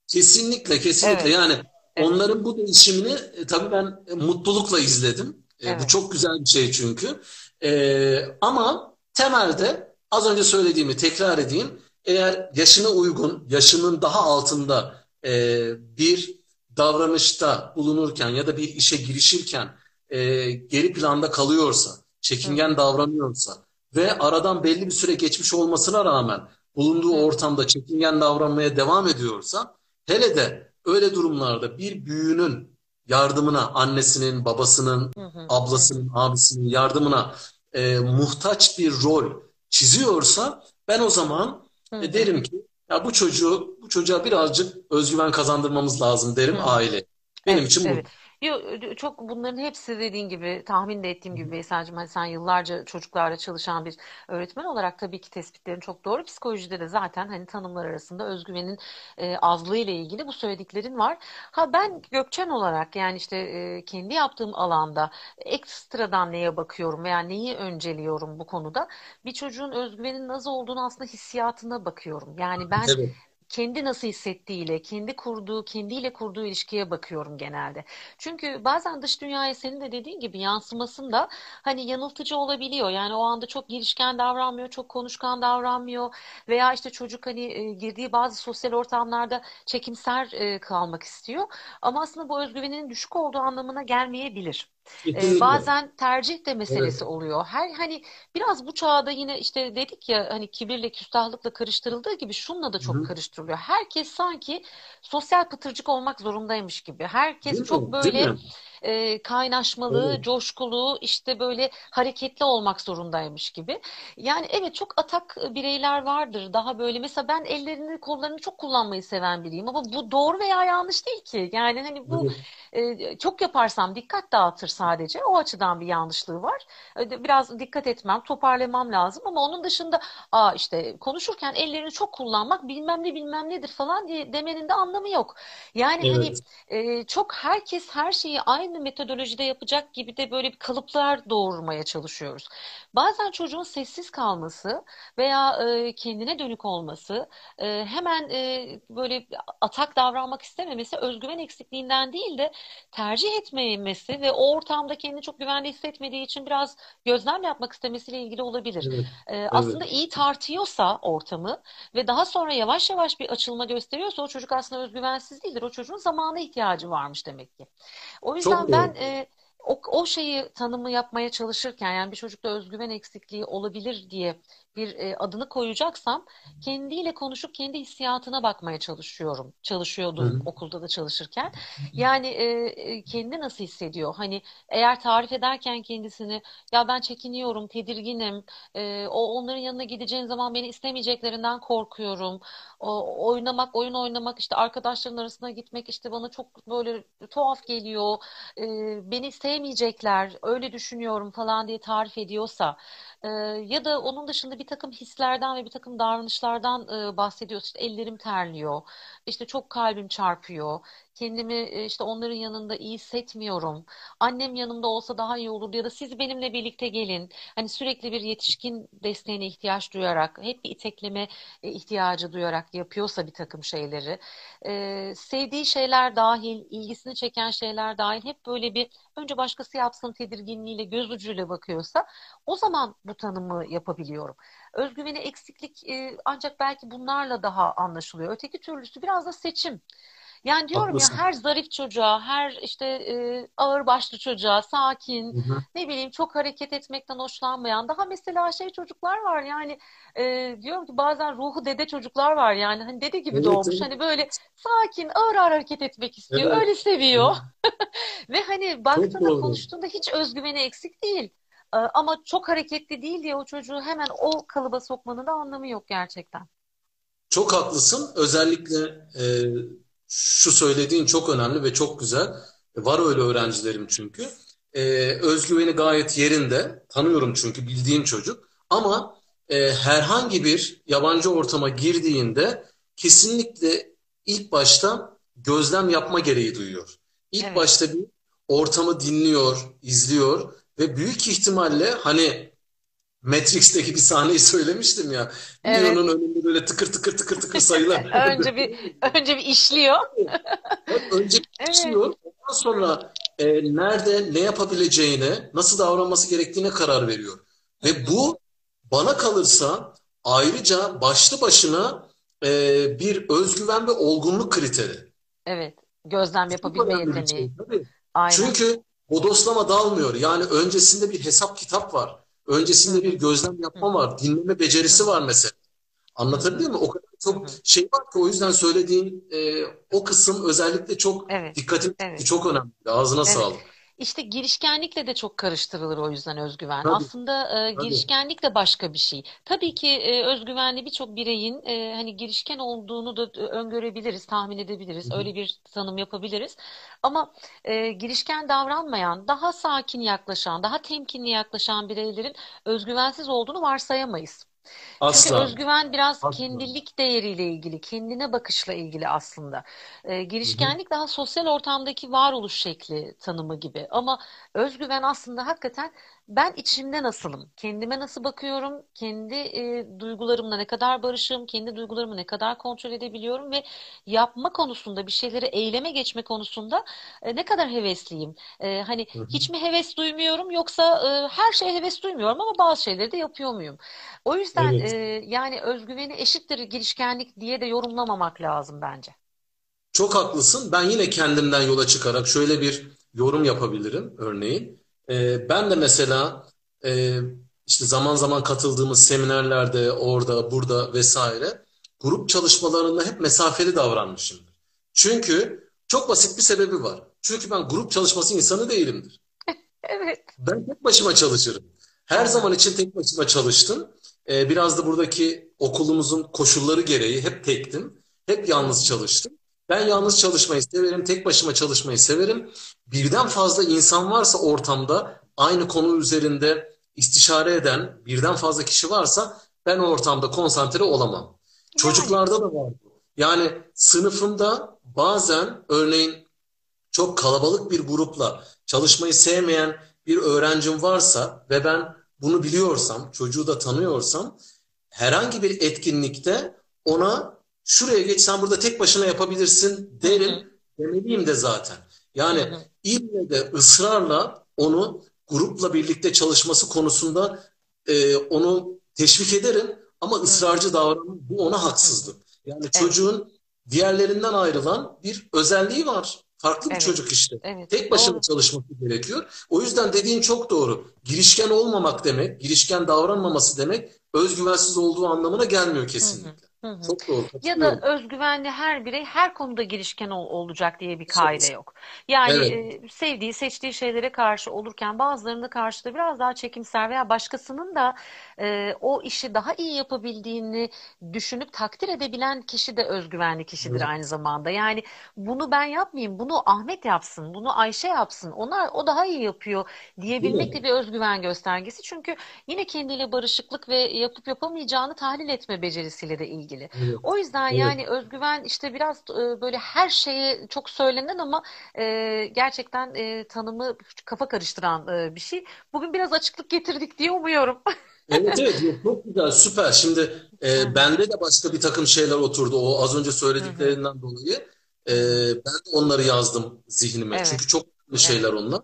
Kesinlikle, kesinlikle. Evet. Yani Evet. onların bu değişimini e, tabii ben e, mutlulukla izledim. E, bu Evet. çok güzel bir şey çünkü. E, ama temelde az önce söylediğimi tekrar edeyim. Eğer yaşına uygun, yaşının daha altında e, bir davranışta bulunurken ya da bir işe girişirken e, geri planda kalıyorsa, çekingen davranıyorsa ve aradan belli bir süre geçmiş olmasına rağmen bulunduğu Hı. ortamda çekingen davranmaya devam ediyorsa hele de öyle durumlarda bir büyüğünün yardımına, annesinin, babasının, Hı hı. ablasının, abisinin yardımına e, muhtaç bir rol çiziyorsa ben o zaman e, derim ki ya bu çocuğu bu çocuğa birazcık özgüven kazandırmamız lazım derim aile. Benim Evet, için bu. evet. Yo, çok bunların hepsi dediğin gibi tahmin de ettiğim gibi Veysel'cim hani sen yıllarca çocuklarla çalışan bir öğretmen olarak tabii ki tespitlerin çok doğru. Psikolojide de zaten hani tanımlar arasında özgüvenin e, azlığı ile ilgili bu söylediklerin var. Ha ben Gökçen olarak yani işte e, kendi yaptığım alanda ekstradan neye bakıyorum veya neyi önceliyorum bu konuda? Bir çocuğun özgüvenin nasıl olduğunu aslında hissiyatına bakıyorum. Yani ben Evet. Kendi nasıl hissettiğiyle, kendi kurduğu, kendiyle kurduğu ilişkiye bakıyorum genelde. Çünkü bazen dış dünyaya senin de dediğin gibi yansımasında hani yanıltıcı olabiliyor. Yani o anda çok girişken davranmıyor, çok konuşkan davranmıyor veya işte çocuk hani e, girdiği bazı sosyal ortamlarda çekimser e, kalmak istiyor. Ama aslında bu özgüveninin düşük olduğu anlamına gelmeyebilir. Kesinlikle. bazen tercih de Evet. meselesi oluyor. Her hani biraz bu çağda yine işte dedik ya hani kibirle küstahlıkla karıştırıldığı gibi şunla da çok Hı-hı. karıştırılıyor. Herkes sanki sosyal pıtırcık olmak zorundaymış gibi. Herkes Değil çok mi? Böyle e, kaynaşmalı, Evet. coşkulu, işte böyle hareketli olmak zorundaymış gibi. Yani evet çok atak bireyler vardır. Daha böyle mesela ben ellerini kollarını çok kullanmayı seven biriyim ama bu doğru veya yanlış değil ki. Yani hani bu Evet. e, çok yaparsam dikkat dağıtır sadece. O açıdan bir yanlışlığı var. E, Biraz dikkat etmem, toparlamam lazım ama onun dışında aa işte konuşurken ellerini çok kullanmak bilmem ne bilmem nedir falan diye demenin de anlamı yok. Yani hani Evet. e, çok herkes her şeyi aynı metodolojide yapacak gibi de böyle bir kalıplar doğurmaya çalışıyoruz. Bazen çocuğun sessiz kalması veya e, kendine dönük olması, e, hemen e, böyle atak davranmak istememesi özgüven eksikliğinden değil de tercih etmemesi ve o ortamda kendini çok güvende hissetmediği için biraz gözlem yapmak istemesiyle ilgili olabilir. Evet. Aslında Evet. iyi tartıyorsa ortamı ve daha sonra yavaş yavaş bir açılma gösteriyorsa o çocuk aslında özgüvensiz değildir. O çocuğun zamana ihtiyacı varmış demek ki. O Çok yüzden ben doğru. e, o, o şeyi tanımı yapmaya çalışırken yani bir çocukta özgüven eksikliği olabilir diye bir e, adını koyacaksam kendiyle konuşup kendi hissiyatına bakmaya çalışıyorum. Çalışıyordum Hı-hı. okulda da çalışırken. Yani e, e, kendi nasıl hissediyor? Hani eğer tarif ederken kendisini ya ben çekiniyorum, tedirginim, e, o onların yanına gideceğin zaman beni istemeyeceklerinden korkuyorum. O, oynamak, oyun oynamak, işte arkadaşların arasına gitmek işte bana çok böyle tuhaf geliyor. E, beni sevmeyecekler, öyle düşünüyorum falan diye tarif ediyorsa e, ya da onun dışında bir takım hislerden ve bir takım davranışlardan e, bahsediyorsa işte ellerim terliyor, işte çok kalbim çarpıyor. Kendimi e, işte onların yanında iyi hissetmiyorum. Annem yanımda olsa daha iyi olurdu ya da siz benimle birlikte gelin. Hani sürekli bir yetişkin desteğine ihtiyaç duyarak, hep bir itekleme e, ihtiyacı duyarak yapıyorsa bir takım şeyleri, e, sevdiği şeyler dahil, ilgisini çeken şeyler dahil hep böyle bir önce başkası yapsın tedirginliğiyle, göz ucuyla bakıyorsa o zaman bu tanımı yapabiliyorum. Özgüveni eksiklik e, ancak belki bunlarla daha anlaşılıyor. Öteki türlüsü biraz da seçim. Yani diyorum ya Haklısın. her zarif çocuğa, her işte e, ağırbaşlı çocuğa, sakin, Hı-hı. ne bileyim çok hareket etmekten hoşlanmayan, daha mesela şey çocuklar var yani e, diyorum ki bazen ruhu dede çocuklar var yani hani dede gibi Evet, doğmuş evet. hani böyle sakin ağır ağır hareket etmek istiyor, Evet. öyle seviyor ve hani baktığında konuştuğunda hiç özgüveni eksik değil. E, ama çok hareketli değil diye o çocuğu hemen o kalıba sokmanın da anlamı yok gerçekten. Çok haklısın. Özellikle e, şu söylediğin çok önemli ve çok güzel. Var öyle öğrencilerim çünkü. E, özgüveni gayet yerinde. Tanıyorum çünkü bildiğim çocuk. Ama e, herhangi bir yabancı ortama girdiğinde kesinlikle ilk başta gözlem yapma gereği duyuyor. İlk Evet, başta bir ortamı dinliyor, izliyor ve büyük ihtimalle hani Matrix'teki bir sahneyi söylemiştim ya. evet. Neo'nun önünde böyle tıkır tıkır tıkır tıkır sayılar. Önce bir önce bir işliyor. Önce Evet. işliyor. Ondan sonra e, nerede ne yapabileceğine, nasıl davranması gerektiğine karar veriyor. Ve bu bana kalırsa ayrıca başlı başına e, bir özgüven ve olgunluk kriteri. Evet. Gözlem yapabilme bir şey yeteneği. tabii. Aynen. Çünkü bodoslama dalmıyor. Yani öncesinde bir hesap kitap var. Öncesinde bir gözlem yapma var. Dinleme becerisi var mesela. Anlatabiliyor muyum? O kadar çok şey var ki o yüzden söylediğin e, o kısım özellikle çok Evet. dikkatimi çekti. Evet. Çok önemli. Ağzına Evet. sağlık. İşte girişkenlikle de çok karıştırılır o yüzden özgüven. Tabii, Aslında e, girişkenlik de başka bir şey. Tabii ki e, özgüvenli birçok bireyin e, hani girişken olduğunu da e, öngörebiliriz, tahmin edebiliriz. Hı hı. Öyle bir tanım yapabiliriz. Ama e, girişken davranmayan, daha sakin yaklaşan, daha temkinli yaklaşan bireylerin özgüvensiz olduğunu varsayamayız. Çünkü Asla. özgüven biraz Asla. kendilik değeriyle ilgili, kendine bakışla ilgili aslında. Ee, girişkenlik daha sosyal ortamdaki varoluş şekli tanımı gibi. Ama özgüven aslında hakikaten ben içimde nasılım, kendime nasıl bakıyorum, kendi e, duygularımla ne kadar barışığım, kendi duygularımı ne kadar kontrol edebiliyorum ve yapma konusunda bir şeyleri eyleme geçme konusunda e, ne kadar hevesliyim. E, hani Hı hı. hiç mi heves duymuyorum yoksa e, her şeye heves duymuyorum ama bazı şeyleri de yapıyor muyum? O yüzden e, Evet. yani özgüveni eşittir girişkenlik diye de yorumlamamak lazım bence. Çok haklısın. Ben yine kendimden yola çıkarak şöyle bir yorum yapabilirim örneğin. Ee, ben de mesela e, işte zaman zaman katıldığımız seminerlerde orada burada vesaire grup çalışmalarında hep mesafeli davranmışımdır. Çünkü çok basit bir sebebi var. Çünkü ben grup çalışması insanı değilimdir. Evet. Ben tek başıma çalışırım. Her zaman için tek başıma çalıştım. Ee, biraz da buradaki okulumuzun koşulları gereği hep tektim. Hep yalnız çalıştım. Ben yalnız çalışmayı severim. Tek başıma çalışmayı severim. Birden fazla insan varsa ortamda aynı konu üzerinde istişare eden birden fazla kişi varsa ben o ortamda konsantre olamam. Yani. Çocuklarda da var. Yani sınıfımda bazen örneğin çok kalabalık bir grupla çalışmayı sevmeyen bir öğrencim varsa ve ben bunu biliyorsam, çocuğu da tanıyorsam herhangi bir etkinlikte ona şuraya geç sen burada tek başına yapabilirsin derim demeliyim de zaten. Yani ille de ısrarla onu grupla birlikte çalışması konusunda e, onu teşvik ederim ama ısrarcı davranmam bu ona haksızlık. Yani çocuğun diğerlerinden ayrılan bir özelliği var. Farklı bir Evet. çocuk işte. Evet. Tek başına Doğru. çalışması gerekiyor. O yüzden dediğin çok doğru. Girişken olmamak demek, girişken davranmaması demek özgüvensiz olduğu anlamına gelmiyor Hı hı. Kesinlikle. Hı hı. Çok doğru, Ya da özgüvenli her birey her konuda girişken ol- olacak diye bir kaide yok. Yani evet, e, sevdiği, seçtiği şeylere karşı olurken bazılarında karşı da biraz daha çekimser veya başkasının da e, o işi daha iyi yapabildiğini düşünüp takdir edebilen kişi de özgüvenli kişidir evet. aynı zamanda. Yani bunu ben yapmayayım, bunu Ahmet yapsın, bunu Ayşe yapsın, onlar o daha iyi yapıyor diyebilmek de bir özgüven göstergesi. Çünkü yine kendiyle barışıklık ve yapıp yapamayacağını tahlil etme becerisiyle de ilgili. Evet, O yüzden evet. yani özgüven işte biraz e, böyle her şeye çok söylenen ama e, gerçekten e, tanımı kafa karıştıran e, bir şey. Bugün biraz açıklık getirdik diye umuyorum. Evet, evet. Çok güzel, süper. Şimdi Hı e, hı, bende de başka bir takım şeyler oturdu. O az önce hı hı, söylediklerinden dolayı. E, hı hı. ben de onları yazdım zihnime. Evet, Çünkü çok önemli evet. şeyler onlar.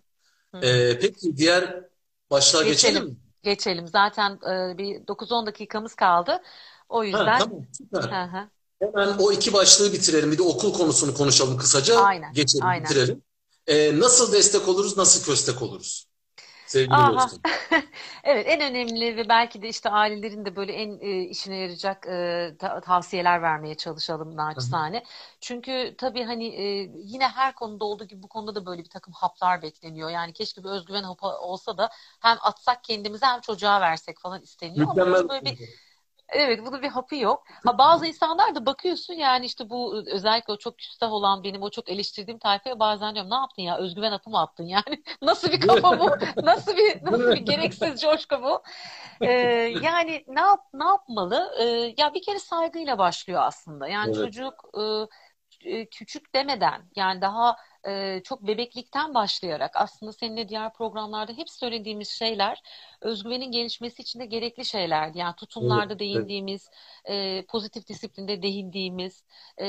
Hı hı. E, peki diğer başlığa geçelim Geçelim, mi? geçelim. Zaten e, bir 9-10 dakikamız kaldı. O Ha, yüzden tamam, hı süper. hı. Hemen o iki başlığı bitirelim. Bir de okul konusunu konuşalım kısaca. Aynen, Geçelim, aynen. bitirelim. Ee, nasıl destek oluruz, nasıl köstek oluruz? Sevgili Aha. dostum. Evet en önemli ve belki de işte ailelerin de böyle en e, işine yarayacak e, ta- tavsiyeler vermeye çalışalım Hı hı. naçizane. Çünkü tabii hani e, yine her konuda olduğu gibi bu konuda da böyle bir takım haplar bekleniyor. Yani keşke bir özgüven hapı olsa da hem atsak kendimize hem çocuğa versek falan isteniyor ama Mükemmel. bunun böyle bir Evet, bunun bir hapı yok. Ha bazı insanlar da bakıyorsun yani işte bu özellikle o çok küstah olan benim o çok eleştirdiğim tayfaya bazen diyorum ne yaptın ya? Özgüven hapı mı attın yani? Nasıl bir kafa bu? Nasıl bir nasıl bir gereksiz coşku bu? Ee, yani ne yap ne yapmalı? Ee, ya bir kere saygıyla başlıyor aslında. Yani Evet. çocuk e, küçük demeden yani daha e, çok bebeklikten başlayarak aslında seninle diğer programlarda hep söylediğimiz şeyler özgüvenin gelişmesi için de gerekli şeylerdi. Yani Evet. tutumlarda Evet. değindiğimiz, e, pozitif disiplinde değindiğimiz e,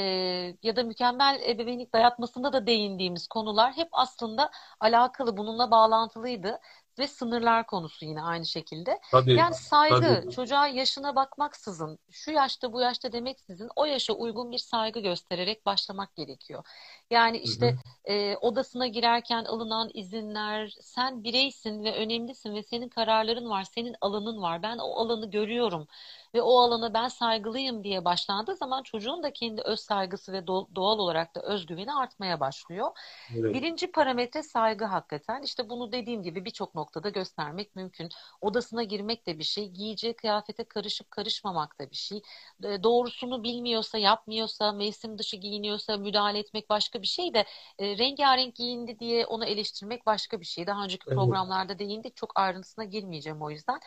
ya da mükemmel ebeveynlik dayatmasında da değindiğimiz konular hep aslında alakalı, bununla bağlantılıydı. Ve sınırlar konusu yine aynı şekilde. Tabii, Yani saygı, tabii. çocuğa yaşına bakmaksızın, şu yaşta bu yaşta demeksizin o yaşa uygun bir saygı göstererek başlamak gerekiyor. Yani Hı işte hı. e, odasına girerken alınan izinler, sen bireysin ve önemlisin ve senin kararların var, senin alanın var. Ben o alanı görüyorum ve o alana ben saygılıyım diye başlandığı zaman çocuğun da kendi öz saygısı ve do- doğal olarak da özgüveni artmaya başlıyor. Evet. Birinci parametre saygı hakikaten. İşte bunu dediğim gibi birçok noktada göstermek mümkün. Odasına girmek de bir şey, giyeceği kıyafete karışıp karışmamak da bir şey. Doğrusunu bilmiyorsa, yapmıyorsa, mevsim dışı giyiniyorsa müdahale etmek başka bir şey de e, rengarenk giyindi diye onu eleştirmek başka bir şey. Daha önceki Evet. programlarda değindik. Çok ayrıntısına girmeyeceğim o yüzden.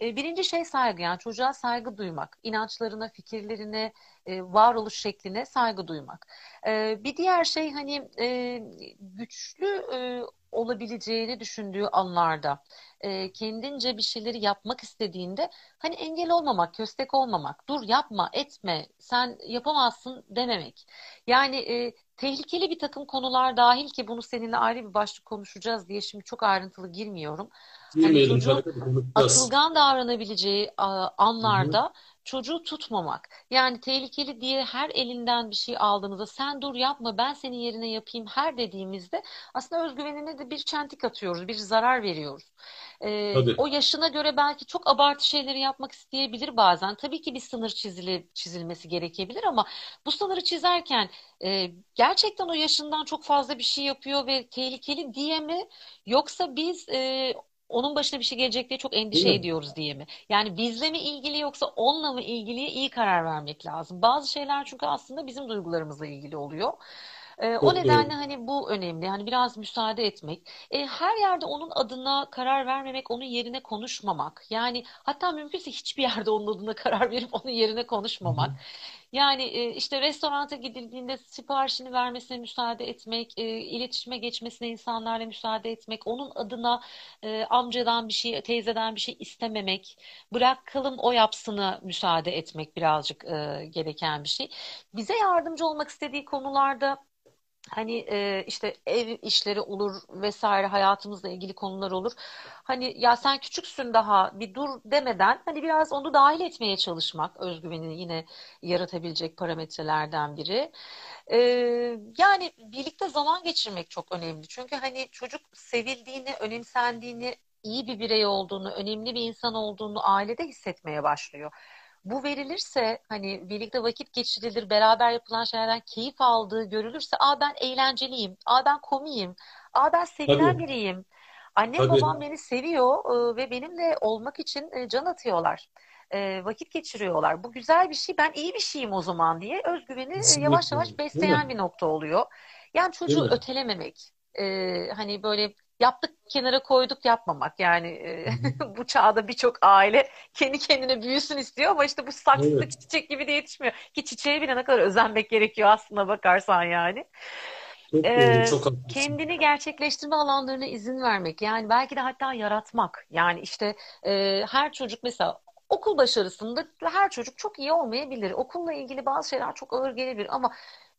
E, birinci şey saygı yani çocuğa saygı duymak, inançlarına, fikirlerine, e, varoluş şekline saygı duymak. E, bir diğer şey hani e, güçlü e, olabileceğini düşündüğü anlarda e, kendince bir şeyleri yapmak istediğinde hani engel olmamak, köstek olmamak, dur yapma, etme, sen yapamazsın dememek. Yani e, tehlikeli bir takım konular dahil ki bunu seninle ayrı bir başlık konuşacağız diye şimdi çok ayrıntılı girmiyorum. Hani Girmeyelim çocuğun konuşacağız. atılgan davranabileceği anlarda çocuğu tutmamak. Yani tehlikeli diye her elinden bir şey aldığınızda sen dur yapma ben senin yerine yapayım her dediğimizde aslında özgüvenine de bir çentik atıyoruz, bir zarar veriyoruz. Ee, Tabii. o yaşına göre belki çok abartı şeyleri yapmak isteyebilir bazen. Tabii ki bir sınır çizili, çizilmesi gerekebilir ama bu sınırı çizerken e, gerçekten o yaşından çok fazla bir şey yapıyor ve tehlikeli diye mi? Yoksa biz e, onun başına bir şey gelecek diye çok Değil endişe mi? ediyoruz diye mi? Yani bizle mi ilgili yoksa onunla mı ilgili iyi karar vermek lazım. Bazı şeyler çünkü aslında bizim duygularımızla ilgili oluyor. Ee, o nedenle hani bu önemli. Hani biraz müsaade etmek. E, her yerde onun adına karar vermemek, onun yerine konuşmamak. Yani hatta mümkünse hiçbir yerde onun adına karar verip onun yerine konuşmamak. Yani e, işte restoranta gidildiğinde siparişini vermesine müsaade etmek, e, iletişime geçmesine insanlarla müsaade etmek, onun adına e, amcadan bir şey, teyzeden bir şey istememek, bırakalım o yapsını müsaade etmek birazcık e, gereken bir şey. Bize yardımcı olmak istediği konularda Hani e, işte ev işleri olur vesaire hayatımızla ilgili konular olur. Hani ya sen küçüksün daha bir dur demeden hani biraz onu dahil etmeye çalışmak özgüvenini yine yaratabilecek parametrelerden biri. E, yani birlikte zaman geçirmek çok önemli. Çünkü hani çocuk sevildiğini, önemsendiğini, iyi bir birey olduğunu, önemli bir insan olduğunu ailede hissetmeye başlıyor. Bu verilirse hani birlikte vakit geçirilir, beraber yapılan şeylerden keyif aldığı görülürse, aa ben eğlenceliyim, aa ben komiyim, aa ben sevilen Tabii. biriyim. Annem babam Tabii. beni seviyor ve benimle olmak için can atıyorlar. Vakit geçiriyorlar. Bu güzel bir şey, ben iyi bir şeyim o zaman diye özgüveni yavaş Kesinlikle. yavaş mi? besleyen bir nokta oluyor. Yani çocuğu ötelememek, hani böyle yaptık kenara koyduk yapmamak. Yani e, bu çağda birçok aile kendi kendine büyüsün istiyor ama işte bu saksıdaki Evet. çiçek gibi de yetişmiyor. Ki çiçeğe bile ne kadar özenmek gerekiyor aslına bakarsan yani. Çok. Ee, Çok haklısın. kendini gerçekleştirme alanlarına izin vermek. Yani belki de hatta yaratmak. Yani işte e, her çocuk mesela okul başarısında her çocuk çok iyi olmayabilir. Okulla ilgili bazı şeyler çok ağır gelebilir ama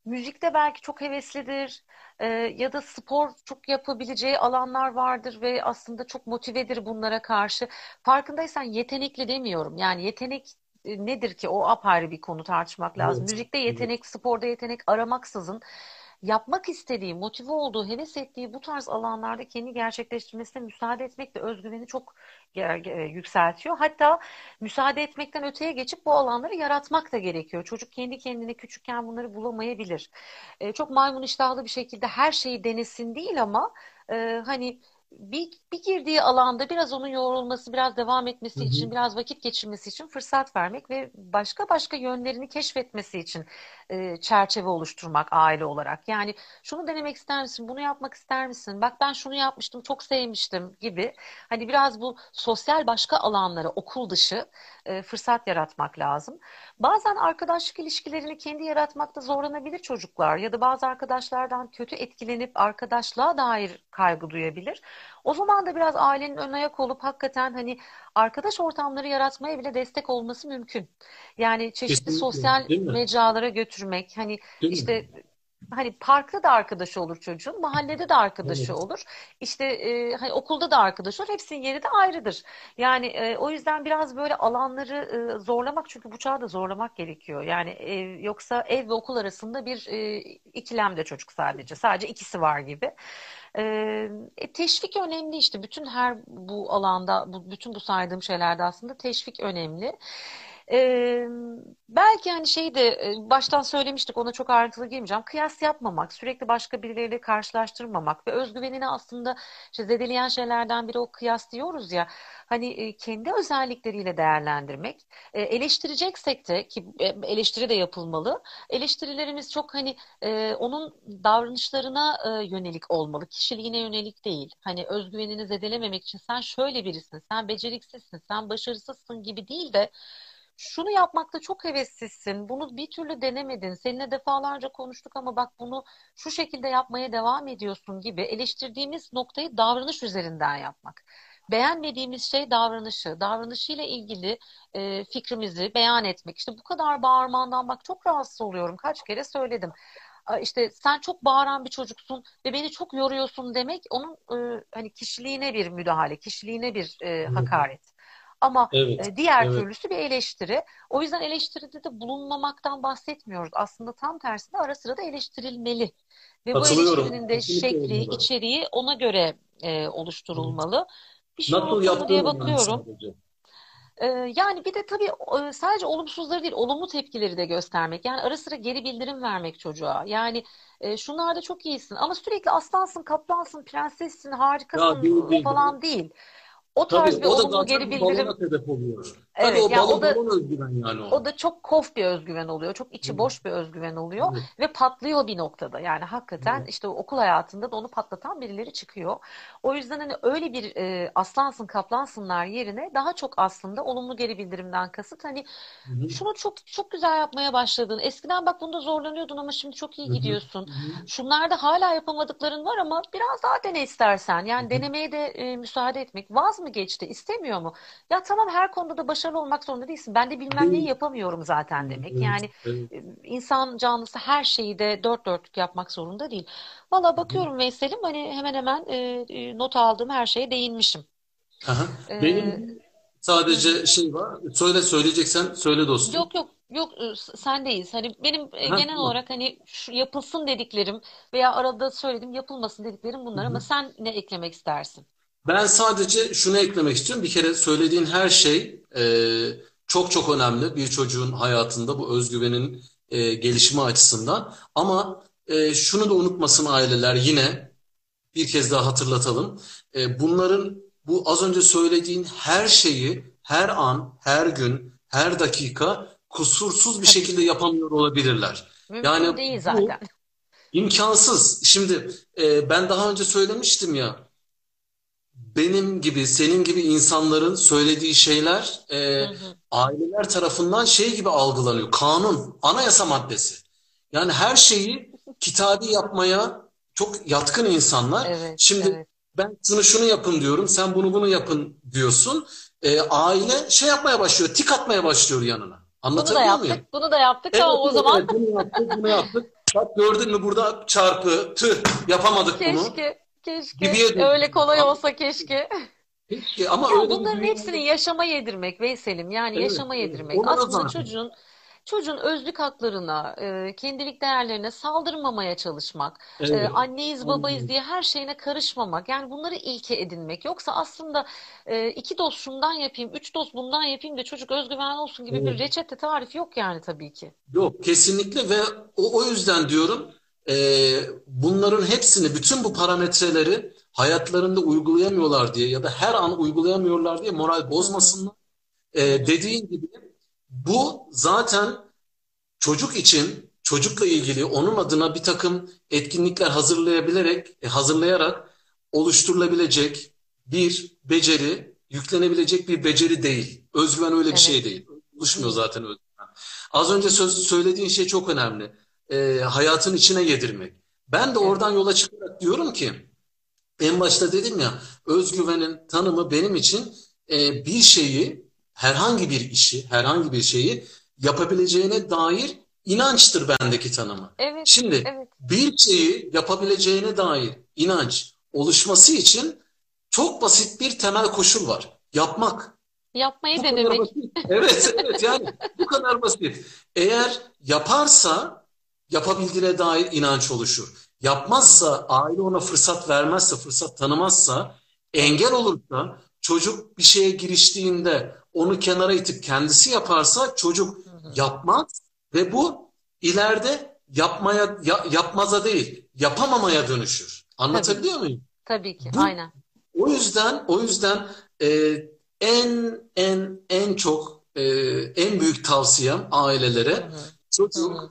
müzikte belki çok heveslidir. Ee, ya da spor çok yapabileceği alanlar vardır ve aslında çok motivedir bunlara karşı. Farkındaysan yetenekli demiyorum. Yani yetenek e, nedir ki? O apayrı bir konu tartışmak lazım. Evet. Müzikte Evet. yetenek, sporda yetenek aramaksızın yapmak istediği, motive olduğu, heves ettiği bu tarz alanlarda kendi gerçekleştirmesine müsaade etmek de özgüveni çok yükseltiyor. Hatta müsaade etmekten öteye geçip bu alanları yaratmak da gerekiyor. Çocuk kendi kendine küçükken bunları bulamayabilir. E, çok maymun iştahlı bir şekilde her şeyi denesin değil ama e, hani bir, bir girdiği alanda biraz onun yoğrulması, biraz devam Hı etmesi için, hı. biraz vakit geçirmesi için fırsat vermek ve başka başka yönlerini keşfetmesi için e, çerçeve oluşturmak aile olarak. Yani şunu denemek ister misin? Bunu yapmak ister misin? Bak ben şunu yapmıştım, çok sevmiştim gibi. Hani biraz bu sosyal başka alanlara, okul dışı e, fırsat yaratmak lazım. Bazen arkadaşlık ilişkilerini kendi yaratmakta zorlanabilir çocuklar ya da bazı arkadaşlardan kötü etkilenip arkadaşlığa dair kaygı duyabilir. O zaman da biraz ailenin ön ayak olup hakikaten hani arkadaş ortamları yaratmaya bile destek olması mümkün. Yani çeşitli Kesinlikle. sosyal mecralara götürmek, hani Değil mi? Hani parkta da arkadaşı olur çocuğun, mahallede de arkadaşı Evet. olur. İşte e, hani okulda da arkadaşı olur. Hepsinin yeri de ayrıdır. Yani e, o yüzden biraz böyle alanları e, zorlamak çünkü bu çağda zorlamak gerekiyor. Yani ev, yoksa ev ve okul arasında bir e, ikilemde çocuk sadece. Sadece ikisi var gibi. E, e, teşvik önemli işte. Bütün her bu alanda, bu, bütün bu saydığım şeylerde aslında teşvik önemli. Ee, belki hani şey de e, baştan söylemiştik ona çok ayrıntılı girmeyeceğim. Kıyas yapmamak, sürekli başka birileriyle karşılaştırmamak ve özgüvenini aslında işte zedeleyen şeylerden biri o kıyas diyoruz ya. Hani e, kendi özellikleriyle değerlendirmek. E, eleştireceksek de ki eleştiri de yapılmalı. Eleştirilerimiz çok hani onun davranışlarına yönelik olmalı. Kişiliğine yönelik değil. Hani özgüvenini zedelememek için sen şöyle birisin, sen beceriksizsin, sen başarısızsın gibi değil de şunu yapmakta çok hevesliysin. Bunu bir türlü denemedin. Seninle defalarca konuştuk ama bak bunu şu şekilde yapmaya devam ediyorsun gibi eleştirdiğimiz noktayı davranış üzerinden yapmak. Beğenmediğimiz şey davranışı. Davranışıyla ilgili e, fikrimizi beyan etmek. İşte bu kadar bağırmandan bak çok rahatsız oluyorum. Kaç kere söyledim. İşte sen çok bağıran bir çocuksun ve beni çok yoruyorsun demek onun e, hani kişiliğine bir müdahale, kişiliğine bir e, hakaret. Ama Evet. e, diğer Evet. türlüsü bir eleştiri. O yüzden eleştiride de bulunmamaktan bahsetmiyoruz. Aslında tam tersine ara sıra da eleştirilmeli. Ve bu eleştirinin de Kesinlikle şekli, olmalı. içeriği ona göre e, oluşturulmalı. Bir şey Nasıl diye bakıyorum. sadece. Ee, yani bir de tabii e, sadece olumsuzları değil, olumlu tepkileri de göstermek. Yani ara sıra geri bildirim vermek çocuğa. Yani e, şunlarda çok iyisin ama sürekli aslansın, kaplansın, prensessin, Ya değil harikasın e, değil. falan değil. O Tabii tarz bir o da olumlu geri bildirim. balona sebep oluyor. Tabii Evet, o yani o da özgüven yani o o. da çok kof bir özgüven oluyor. Çok içi boş bir özgüven oluyor Evet. ve patlıyor bir noktada. Yani hakikaten Evet. işte okul hayatında da onu patlatan birileri çıkıyor. O yüzden hani öyle bir e, aslansın kaplansınlar yerine daha çok aslında olumlu geri bildirimden kasıt hani Hı hı. şunu çok çok güzel yapmaya başladın. Eskiden bak bunda zorlanıyordun ama şimdi çok iyi gidiyorsun. Hı hı. Şunlarda hala yapamadıkların var ama biraz daha dene istersen. Yani hı. denemeye de e, müsaade etmek. Vaz mı geçti? İstemiyor mu? Ya tamam her konuda da başarılı olmak zorunda değilsin. Ben de bilmem neyi yapamıyorum zaten demek. Yani insan canlısı her şeyi de dört dörtlük yapmak zorunda değil. Valla bakıyorum Veysel'im hani hemen hemen e, not aldığım her şeye değinmişim. Aha. Benim hı. sadece şey var. Söyle söyleyeceksen söyle dostum. Yok yok yok e, s- sendeyiz. Hani benim Ha, genel tamam. olarak hani şu yapılsın dediklerim veya arada söyledim yapılmasın dediklerim bunlar ama hı. sen ne eklemek istersin? Ben sadece şunu eklemek istiyorum. Bir kere söylediğin her şey e, çok çok önemli bir çocuğun hayatında bu özgüvenin e, gelişimi açısından. Ama e, şunu da unutmasın aileler yine bir kez daha hatırlatalım. E, bunların bu az önce söylediğin her şeyi her an, her gün, her dakika kusursuz bir şekilde yapamıyor olabilirler. mümkün Yani değil bu zaten. imkansız. Şimdi e, ben daha önce söylemiştim ya. Benim gibi, senin gibi insanların söylediği şeyler Hı e, hı. aileler tarafından şey gibi algılanıyor. Kanun, anayasa maddesi. Yani her şeyi kitabi yapmaya çok yatkın insanlar. Evet, Şimdi evet. ben şunu şunu yapın diyorum, sen bunu bunu yapın diyorsun. E, aile şey yapmaya başlıyor, tik atmaya başlıyor yanına. Bunu da Anlatabiliyor muyum? yaptık, bunu da yaptık. Evet, Tamam o zaman evet, bunu yaptık, bunu yaptık. Bak gördün mü burada çarpı, tüh yapamadık bunu. Keşke, öyle kolay Ama, olsa keşke. keşke, ama Ya öyle bir bunların hepsini yaşama yedirmek Veysel'im. Yani Evet, yaşama evet. yedirmek. Da Aslında çocuğun çocuğun özlük haklarına, e, kendilik değerlerine saldırmamaya çalışmak, e, Evet. anneyiz babayız diye her şeyine karışmamak. Yani bunları ilke edinmek. Yoksa aslında e, iki doz şundan yapayım, üç doz bundan yapayım da çocuk özgüvenli olsun gibi bir Evet. reçete tarif yok yani tabii ki. Yok kesinlikle ve o, o yüzden diyorum e, bunların hepsini bütün bu parametreleri hayatlarında uygulayamıyorlar diye ya da her an uygulayamıyorlar diye moral bozmasınlar. E, dediğin gibi bu zaten çocuk için çocukla ilgili onun adına bir takım etkinlikler hazırlayabilerek e, hazırlayarak oluşturulabilecek bir beceri, yüklenebilecek bir beceri değil. Özgüven öyle bir Evet. şey değil. Oluşmuyor zaten özgüven. Az önce söz, söylediğin şey çok önemli. E, hayatın içine yedirmek. Ben de oradan yola çıkarak diyorum ki en başta dedim ya özgüvenin tanımı benim için e, bir şeyi herhangi bir işi herhangi bir şeyi yapabileceğine dair inançtır bendeki tanımı. Evet, Şimdi evet. bir şeyi yapabileceğine dair inanç oluşması için çok basit bir temel koşul var. Yapmak. Yapmayı Bu denemek. Evet, evet yani bu kadar basit. Eğer yaparsa yapabildiğine dair inanç oluşur. Yapmazsa, aile ona fırsat vermezse, fırsat tanımazsa, engel olursa, çocuk bir şeye giriştiğinde onu kenara itip kendisi yaparsa çocuk yapmaz ve bu ileride yapmaya ya- yapmaza değil, yapamamaya dönüşür. Anlatabiliyor muyum? Tabii ki, Bu aynen. o yüzden o yüzden e, en en en çok e, en büyük tavsiyem ailelere Hı hı, hı çocuk hı.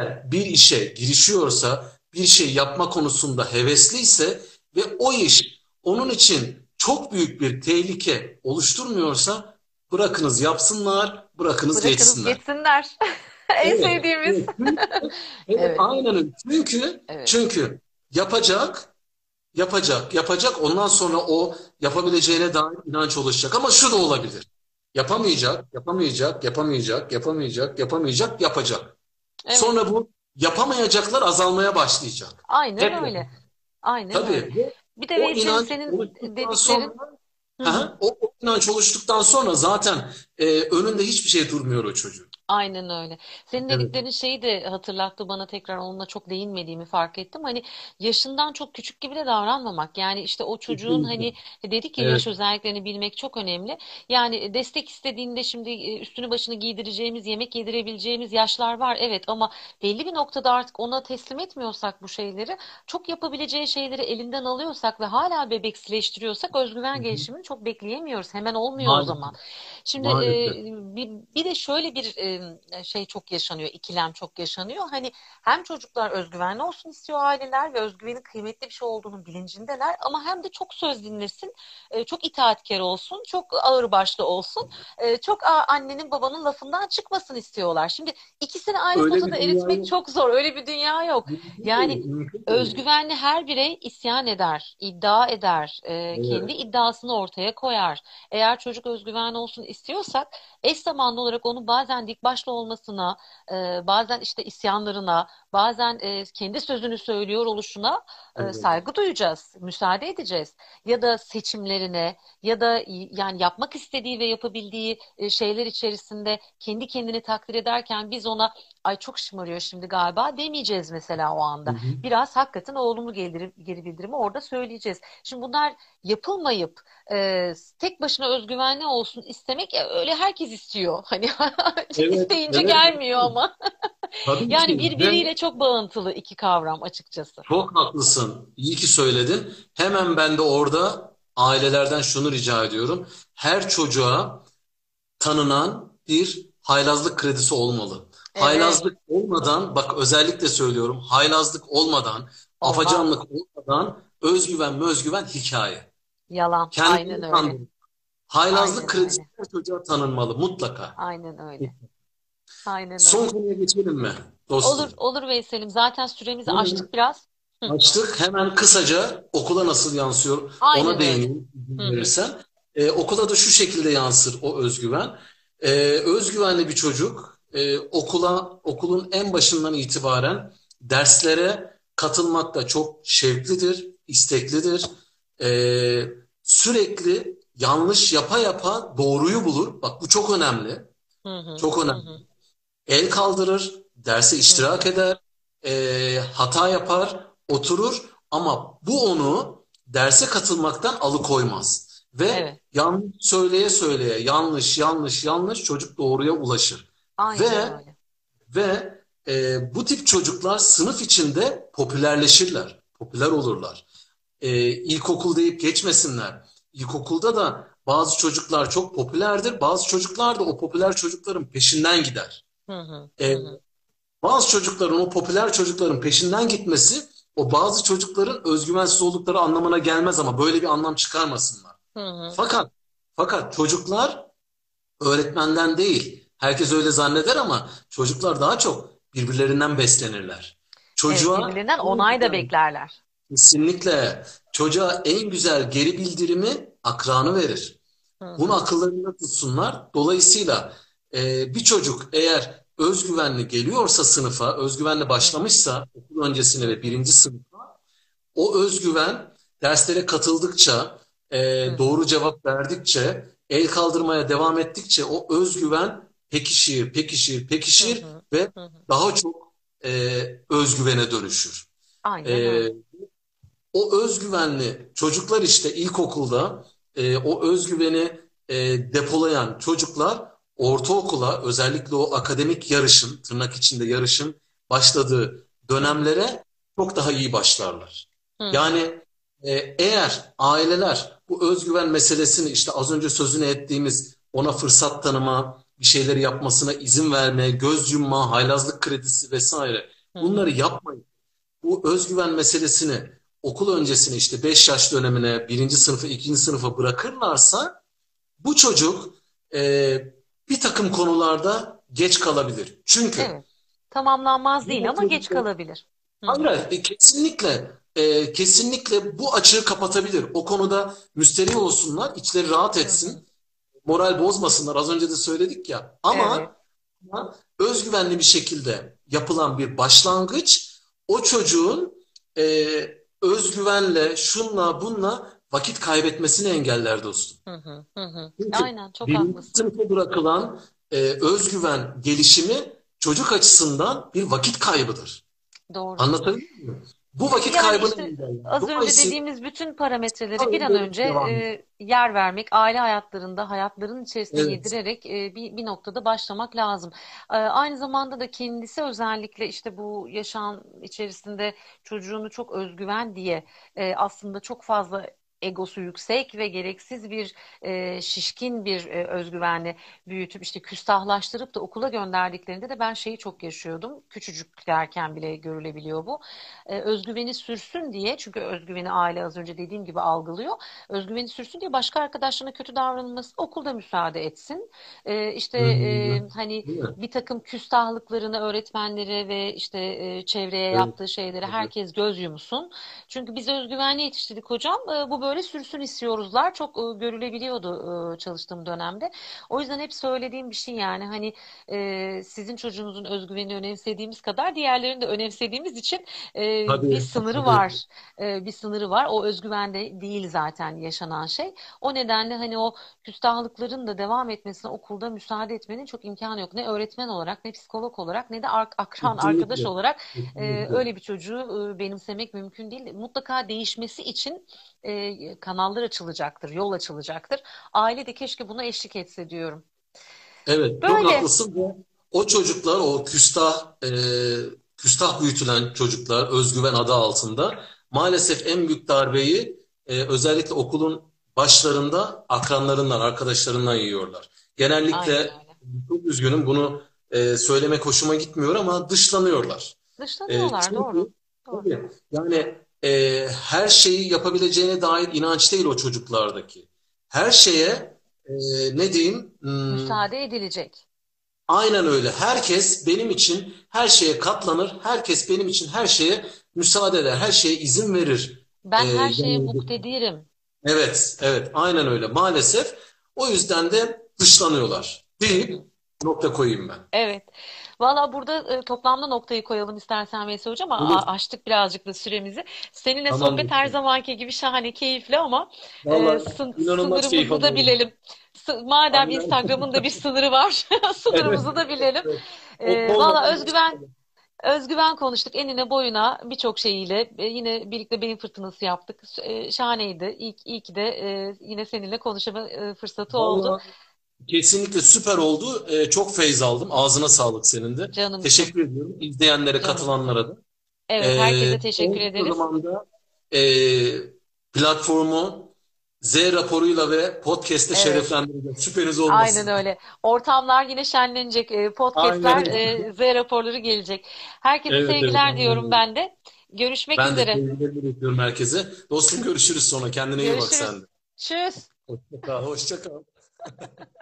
Eğer bir işe girişiyorsa bir şey yapma konusunda hevesliyse ve o iş onun için çok büyük bir tehlike oluşturmuyorsa bırakınız yapsınlar, bırakınız Bırakınız geçsinler. geçsinler. En Evet, sevdiğimiz. evet. Evet, Evet, aynen. Çünkü evet. çünkü yapacak Yapacak, yapacak. Ondan sonra o yapabileceğine dair inanç oluşacak. Ama şu da olabilir. Yapamayacak, yapamayacak, yapamayacak, yapamayacak, yapamayacak, yapacak. Evet, Sonra bu yapamayacaklar azalmaya başlayacak. aynen Hep öyle. Aynen tabii öyle. Bir de o inanç senin dediklerin. sonra Hı Hı hı, o, o inanç oluştuktan sonra zaten e, önünde hiçbir şey durmuyor o çocuğun. Aynen öyle. Senin Evet. dediklerin şeyi de hatırlattı bana tekrar onunla çok değinmediğimi fark ettim. Hani yaşından çok küçük gibi de davranmamak. Yani işte o çocuğun Kesinlikle. hani dedik ya Evet. yaş özelliklerini bilmek çok önemli. Yani destek istediğinde şimdi e, üstünü başını giydireceğimiz, yemek yedirebileceğimiz yaşlar var. Evet ama belli bir noktada artık ona teslim etmiyorsak bu şeyleri, çok yapabileceği şeyleri elinden alıyorsak ve hala bebeksileştiriyorsak özgüven Hı hı. gelişimini çok bekleyemiyoruz. Hemen olmuyor o Maalesef, zaman. Şimdi e, bir, bir de şöyle bir e, şey çok yaşanıyor, ikilem çok yaşanıyor. Hani hem çocuklar özgüvenli olsun istiyor aileler ve özgüvenin kıymetli bir şey olduğunu bilincindeler ama hem de çok söz dinlesin, e, çok itaatkar olsun, çok ağırbaşlı olsun, e, çok annenin babanın lafından çıkmasın istiyorlar. Şimdi ikisini aynı Öyle potada eritmek çok zor. Öyle bir dünya yok. Yani. Özgüvenli her birey isyan eder, iddia eder, e, kendi Evet. iddiasını ortaya koyar. Eğer çocuk özgüvenli olsun istiyorsak, eş zamanlı olarak onu bazen dik başlı olmasına, e, bazen işte isyanlarına, bazen e, kendi sözünü söylüyor oluşuna e, Evet. saygı duyacağız, müsaade edeceğiz. Ya da seçimlerine, ya da yani yapmak istediği ve yapabildiği e, şeyler içerisinde kendi kendini takdir ederken biz ona ay çok şımarıyor şimdi galiba demeyeceğiz mesela o Hı anda. hı. Biraz hakikaten olumlu geri, geri bildirimi orada söyleyeceğiz. Şimdi bunlar yapılmayıp e, tek başına özgüvenli olsun istemek e, öyle herkes istiyor. Hani Evet, isteyince evet. gelmiyor ama. Tabii Yani ki. Birbiriyle çok bağıntılı iki kavram açıkçası. çok haklısın. İyi ki söyledin. Hemen ben de orada ailelerden şunu rica ediyorum. Her çocuğa tanınan bir haylazlık kredisi olmalı. Evet, Haylazlık olmadan, bak özellikle söylüyorum, haylazlık olmadan, olmaz. afacanlık olmadan özgüven, özgüven hikaye. Yalan. Kendini Aynen öyle. kandırma. Haylazlık Aynen kredisi öyle. her çocuğa tanınmalı mutlaka. Aynen öyle. Aynen Son konuya geçelim mi Olur, dostum? olur Veysel'im. Zaten süremizi Hemen aştık biraz. Hı, açtık. Hemen kısaca okula nasıl yansıyor ona aynen öyle. değineyim izin Hı hı. verirsen. Ee, okula da şu şekilde yansır o özgüven. Ee, özgüvenli bir çocuk e, okula okulun en başından itibaren derslere katılmakta çok şevklidir, isteklidir. Ee, sürekli yanlış yapa yapa doğruyu bulur. Bak bu çok önemli. Hı hı, Çok hı önemli. hı, El kaldırır, derse iştirak eder, e, hata yapar, oturur ama bu onu derse katılmaktan alıkoymaz. Ve Evet. yanlış söyleye söyleye yanlış yanlış yanlış çocuk doğruya ulaşır. Aynen Ve öyle. ve e, bu tip çocuklar sınıf içinde popülerleşirler, popüler olurlar. E, ilkokul deyip geçmesinler. İlkokulda da bazı çocuklar çok popülerdir, bazı çocuklar da o popüler çocukların peşinden gider. Hı hı, E, hı bazı çocukların o popüler çocukların peşinden gitmesi o bazı çocukların özgüvensiz oldukları anlamına gelmez ama böyle bir anlam çıkarmasınlar. Hı hı. Fakat fakat çocuklar öğretmenden değil. Herkes öyle zanneder ama çocuklar daha çok birbirlerinden beslenirler. Evet, Çocuğa birbirlerinden en onay da beklerler. kesinlikle çocuğa en güzel geri bildirimi akranı verir. Hı Bunu hı, akıllarında tutsunlar. Dolayısıyla e, bir çocuk eğer özgüvenli geliyorsa sınıfa, özgüvenli Hı hı. başlamışsa okul öncesine ve birinci sınıfa o özgüven derslere katıldıkça, e, Hı hı. doğru cevap verdikçe, el kaldırmaya devam ettikçe o özgüven pekişir, pekişir, Hı pekişir hı. ve Hı hı. daha çok e, özgüvene dönüşür. Aynen E, o özgüvenli çocuklar işte ilkokulda e, o özgüveni e, depolayan çocuklar ortaokula özellikle o akademik yarışın, tırnak içinde yarışın başladığı dönemlere çok daha iyi başlarlar. Hı. Yani e, eğer aileler bu özgüven meselesini işte az önce sözünü ettiğimiz ona fırsat tanıma, bir şeyleri yapmasına izin verme, göz yumma, haylazlık kredisi vesaire bunları yapmayın bu özgüven meselesini okul öncesine işte 5 yaş dönemine birinci sınıfa ikinci sınıfa bırakırlarsa bu çocuk e, bir takım konularda geç kalabilir. Çünkü Evet. Tamamlanmaz değil ama geç kalabilir. Hayır, e, kesinlikle e, kesinlikle bu açığı kapatabilir. O konuda müsterih olsunlar, içleri rahat etsin, moral bozmasınlar. Az önce de söyledik ya. Evet. Ama ama özgüvenli bir şekilde yapılan bir başlangıç o çocuğun e, özgüvenle şunla bunla vakit kaybetmesini engeller dostum. Hı hı. Hı. Çünkü Aynen çok haklısın. sınıfa bırakılan e, özgüven gelişimi çocuk açısından bir vakit kaybıdır. Doğrusun. Anlatabiliyor muyum? Bu vakit Yani kaybını işte engeller. az önce Dolayısıyla dediğimiz bütün parametreleri bir an önce e, yer vermek, aile hayatlarında, hayatların içerisine Evet. yedirerek e, bir, bir noktada başlamak lazım. E, aynı zamanda da kendisi özellikle işte bu yaşam içerisinde çocuğunu çok özgüven diye e, aslında çok fazla egosu yüksek ve gereksiz bir e, şişkin bir e, özgüvenle büyütüp işte küstahlaştırıp da okula gönderdiklerinde de ben şeyi çok yaşıyordum. Küçücüklerken bile görülebiliyor bu e, özgüveni sürsün diye çünkü özgüveni aile az önce dediğim gibi algılıyor. Özgüveni sürsün diye başka arkadaşlarına kötü davranılması okulda müsaade etsin. E, işte e, hani bir takım küstahlıklarını öğretmenlere ve işte e, çevreye Evet. yaptığı şeylere herkes göz yumsun. Çünkü biz özgüvenli yetiştirdik hocam. E, bu böyle sürsün istiyoruzlar. Çok e, görülebiliyordu e, çalıştığım dönemde. O yüzden hep söylediğim bir şey yani hani e, sizin çocuğunuzun özgüvenini önemsediğimiz kadar diğerlerini de önemsediğimiz için e, bir Tabii, sınırı tabii. var. E, bir sınırı var. O özgüvende değil zaten yaşanan şey. O nedenle hani o küstahlıkların da devam etmesine okulda müsaade etmenin çok imkanı yok. Ne öğretmen olarak, ne psikolog olarak, ne de ar- akran arkadaş Kesinlikle. olarak e, Kesinlikle. öyle bir çocuğu e, benimsemek mümkün değil. Mutlaka değişmesi için e, kanallar açılacaktır, yol açılacaktır. Aile de keşke buna eşlik etse diyorum. Evet, çok Böyle. haklısın. Ve o çocuklar, o küstah, e, küstah büyütülen çocuklar, özgüven adı altında maalesef en büyük darbeyi e, özellikle okulun başlarında akranlarından, arkadaşlarından yiyorlar. Aynen Genellikle öyle. çok üzgünüm bunu e, söylemek hoşuma gitmiyor ama dışlanıyorlar. E, Dışlanıyorlar, doğru. çünkü Doğru. tabii, yani e, her şeyi yapabileceğine dair inanç değil o çocuklardaki. Her şeye e, ne diyeyim? Hmm, Müsaade edilecek. Aynen öyle. Herkes benim için her şeye katlanır. Herkes benim için her şeye müsaade eder. Her şeye izin verir. Ee, Ben her şeye genelde. muktedirim. Evet, evet. Aynen öyle. Maalesef. O yüzden de dışlanıyorlar. Deyip nokta koyayım ben. Evet. Valla burada e, toplamda noktayı koyalım istersen Veysel Hocam ama Olur. a- aştık birazcık da süremizi. Seninle Tamam sohbet her zamanki gibi şahane, keyifli ama e, Vallahi sın- inanılmaz keyif sınırımızı da bilelim. Madem. Instagram'ın da bir sınırı var, sınırımızı da bilelim. evet. E, valla özgüven Özgüven konuştuk enine boyuna birçok şeyiyle. E, yine birlikte beyin fırtınası yaptık. E, şahaneydi. İyi, iyi ki de e, yine seninle konuşma e, fırsatı oldu. Kesinlikle süper oldu. Ee, çok feyz aldım. Ağzına sağlık senin de. Canımsın, Teşekkür ediyorum. İzleyenlere, canımsın. katılanlara da. Evet, Ee, herkese teşekkür ederiz. zamanda e, platformu Z raporuyla ve podcast'te Evet, şereflendireceğiz. Şüpheniz aynen olmasın. öyle. Ortamlar yine şenlenecek. E, podcastler, Aynen. e, Z raporları gelecek. Herkese Evet evet sevgiler aynen diyorum ben de. Görüşmek Ben de üzere. sevgilerimi bekliyorum herkese. Dostum görüşürüz sonra. Kendine iyi bak Görüşürüz. sen de. Tschüss. Hoşça kal. Hoşça kal.